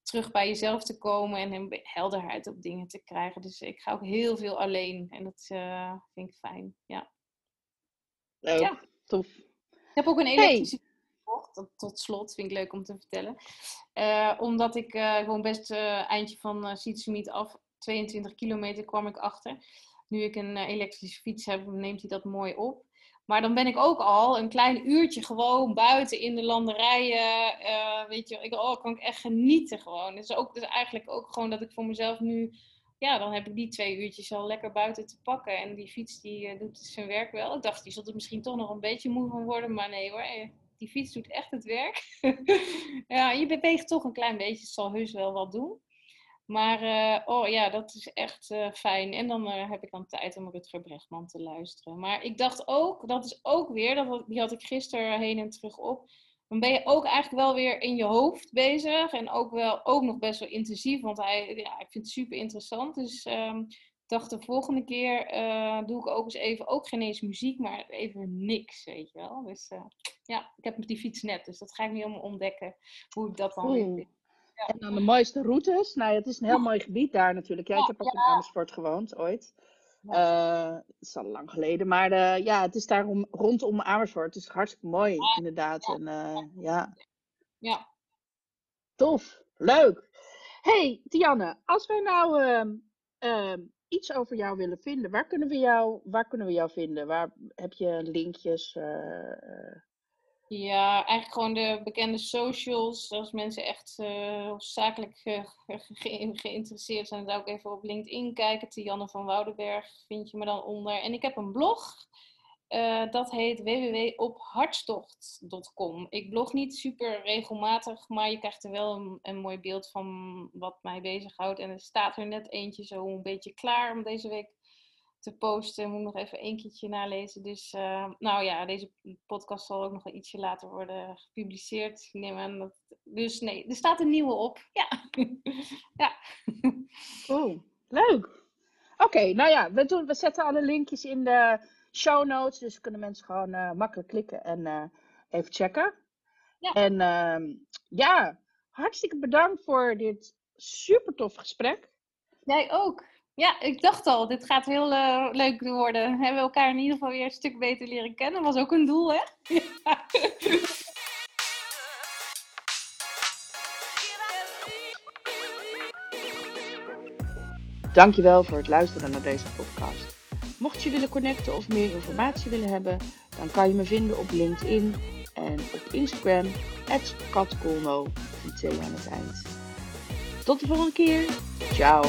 terug bij jezelf te komen. En helderheid op dingen te krijgen. Dus ik ga ook heel veel alleen. En dat eh, vind ik fijn. Ja. Leuk, Ja. tof. Ik heb ook een Hey. elektrische fiets gekocht. Dat tot slot vind ik leuk om te vertellen. Eh, omdat ik eh, gewoon best eh eindje van uh, Sietsemiet af, 22 kilometer kwam ik achter. Nu ik een elektrische fiets heb, neemt hij dat mooi op. Maar dan ben ik ook al een klein uurtje gewoon buiten in de landerijen. eh, weet je, ik, oh, kan ik echt genieten gewoon. Dus, ook, dus eigenlijk ook gewoon dat ik voor mezelf nu... Ja, dan heb ik die twee uurtjes al lekker buiten te pakken. En die fiets die eh, doet zijn werk wel. Ik dacht, die zult er misschien toch nog een beetje moe van worden. Maar nee hoor, eh, die fiets doet echt het werk. ja, je beweegt toch een klein beetje. Het zal heus wel wat doen. Maar eh, oh ja, dat is echt eh, fijn. En dan eh, heb ik dan tijd om Rutger Brechtman te luisteren. Maar ik dacht ook, dat is ook weer, dat, die had ik gisteren heen en terug op. Dan ben je ook eigenlijk wel weer in je hoofd bezig. En ook, wel, ook nog best wel intensief. Want hij, ja, ik vind het super interessant. Dus ehm, ik dacht de volgende keer doe ik ook eens even, ook geen eens muziek, maar even niks, weet je wel. Dus ja, ik heb die fiets net. Dus dat ga ik nu allemaal ontdekken. Hoe ik dat dan weer Oeh. vind. En dan de mooiste routes. Nou, het is een heel mooi gebied daar natuurlijk. Ja, ik heb ook in Amersfoort gewoond ooit. Uh, het is al lang geleden. Maar uh, ja, het is daar om, rondom Amersfoort. Het is hartstikke mooi, inderdaad. En uh, ja. Ja. Tof. Leuk. hey, Tianne. Als wij nou ehm, ehm, iets over jou willen vinden, waar kunnen we jou, waar kunnen we jou vinden? Waar heb je linkjes? Ja, eigenlijk gewoon de bekende socials. Als mensen echt uh, zakelijk geïnteresseerd zijn, zou ik even op LinkedIn kijken. Tianne van Woudenberg vind je me dan onder. En ik heb een blog. Uh, dat heet www.ophartstocht.com. Ik blog niet super regelmatig, maar je krijgt er wel een, een, mooi beeld van wat mij bezighoudt. En er staat er net eentje zo een beetje klaar om deze week te posten. Moet nog even één keertje nalezen. Dus uh, nou ja, deze podcast zal ook nog wel ietsje later worden gepubliceerd. Neem aan dat... Dus nee, er staat een nieuwe op. Ja. ja. Oeh, leuk. Oké, nou ja, we, doen, we zetten alle linkjes in de show notes. Dus kunnen mensen gewoon uh, makkelijk klikken en uh, even checken. Ja. En uh, ja, hartstikke bedankt voor dit super tof gesprek. Jij ook. Ja, ik dacht al, dit gaat heel uh, leuk worden. Hebben we elkaar in ieder geval weer een stuk beter leren kennen. Was ook een doel, hè? Ja. Dankjewel voor het luisteren naar deze podcast. Mocht je willen connecten of meer informatie willen hebben, dan kan je me vinden op LinkedIn en op Instagram, katkolno. Tot de volgende keer. Ciao.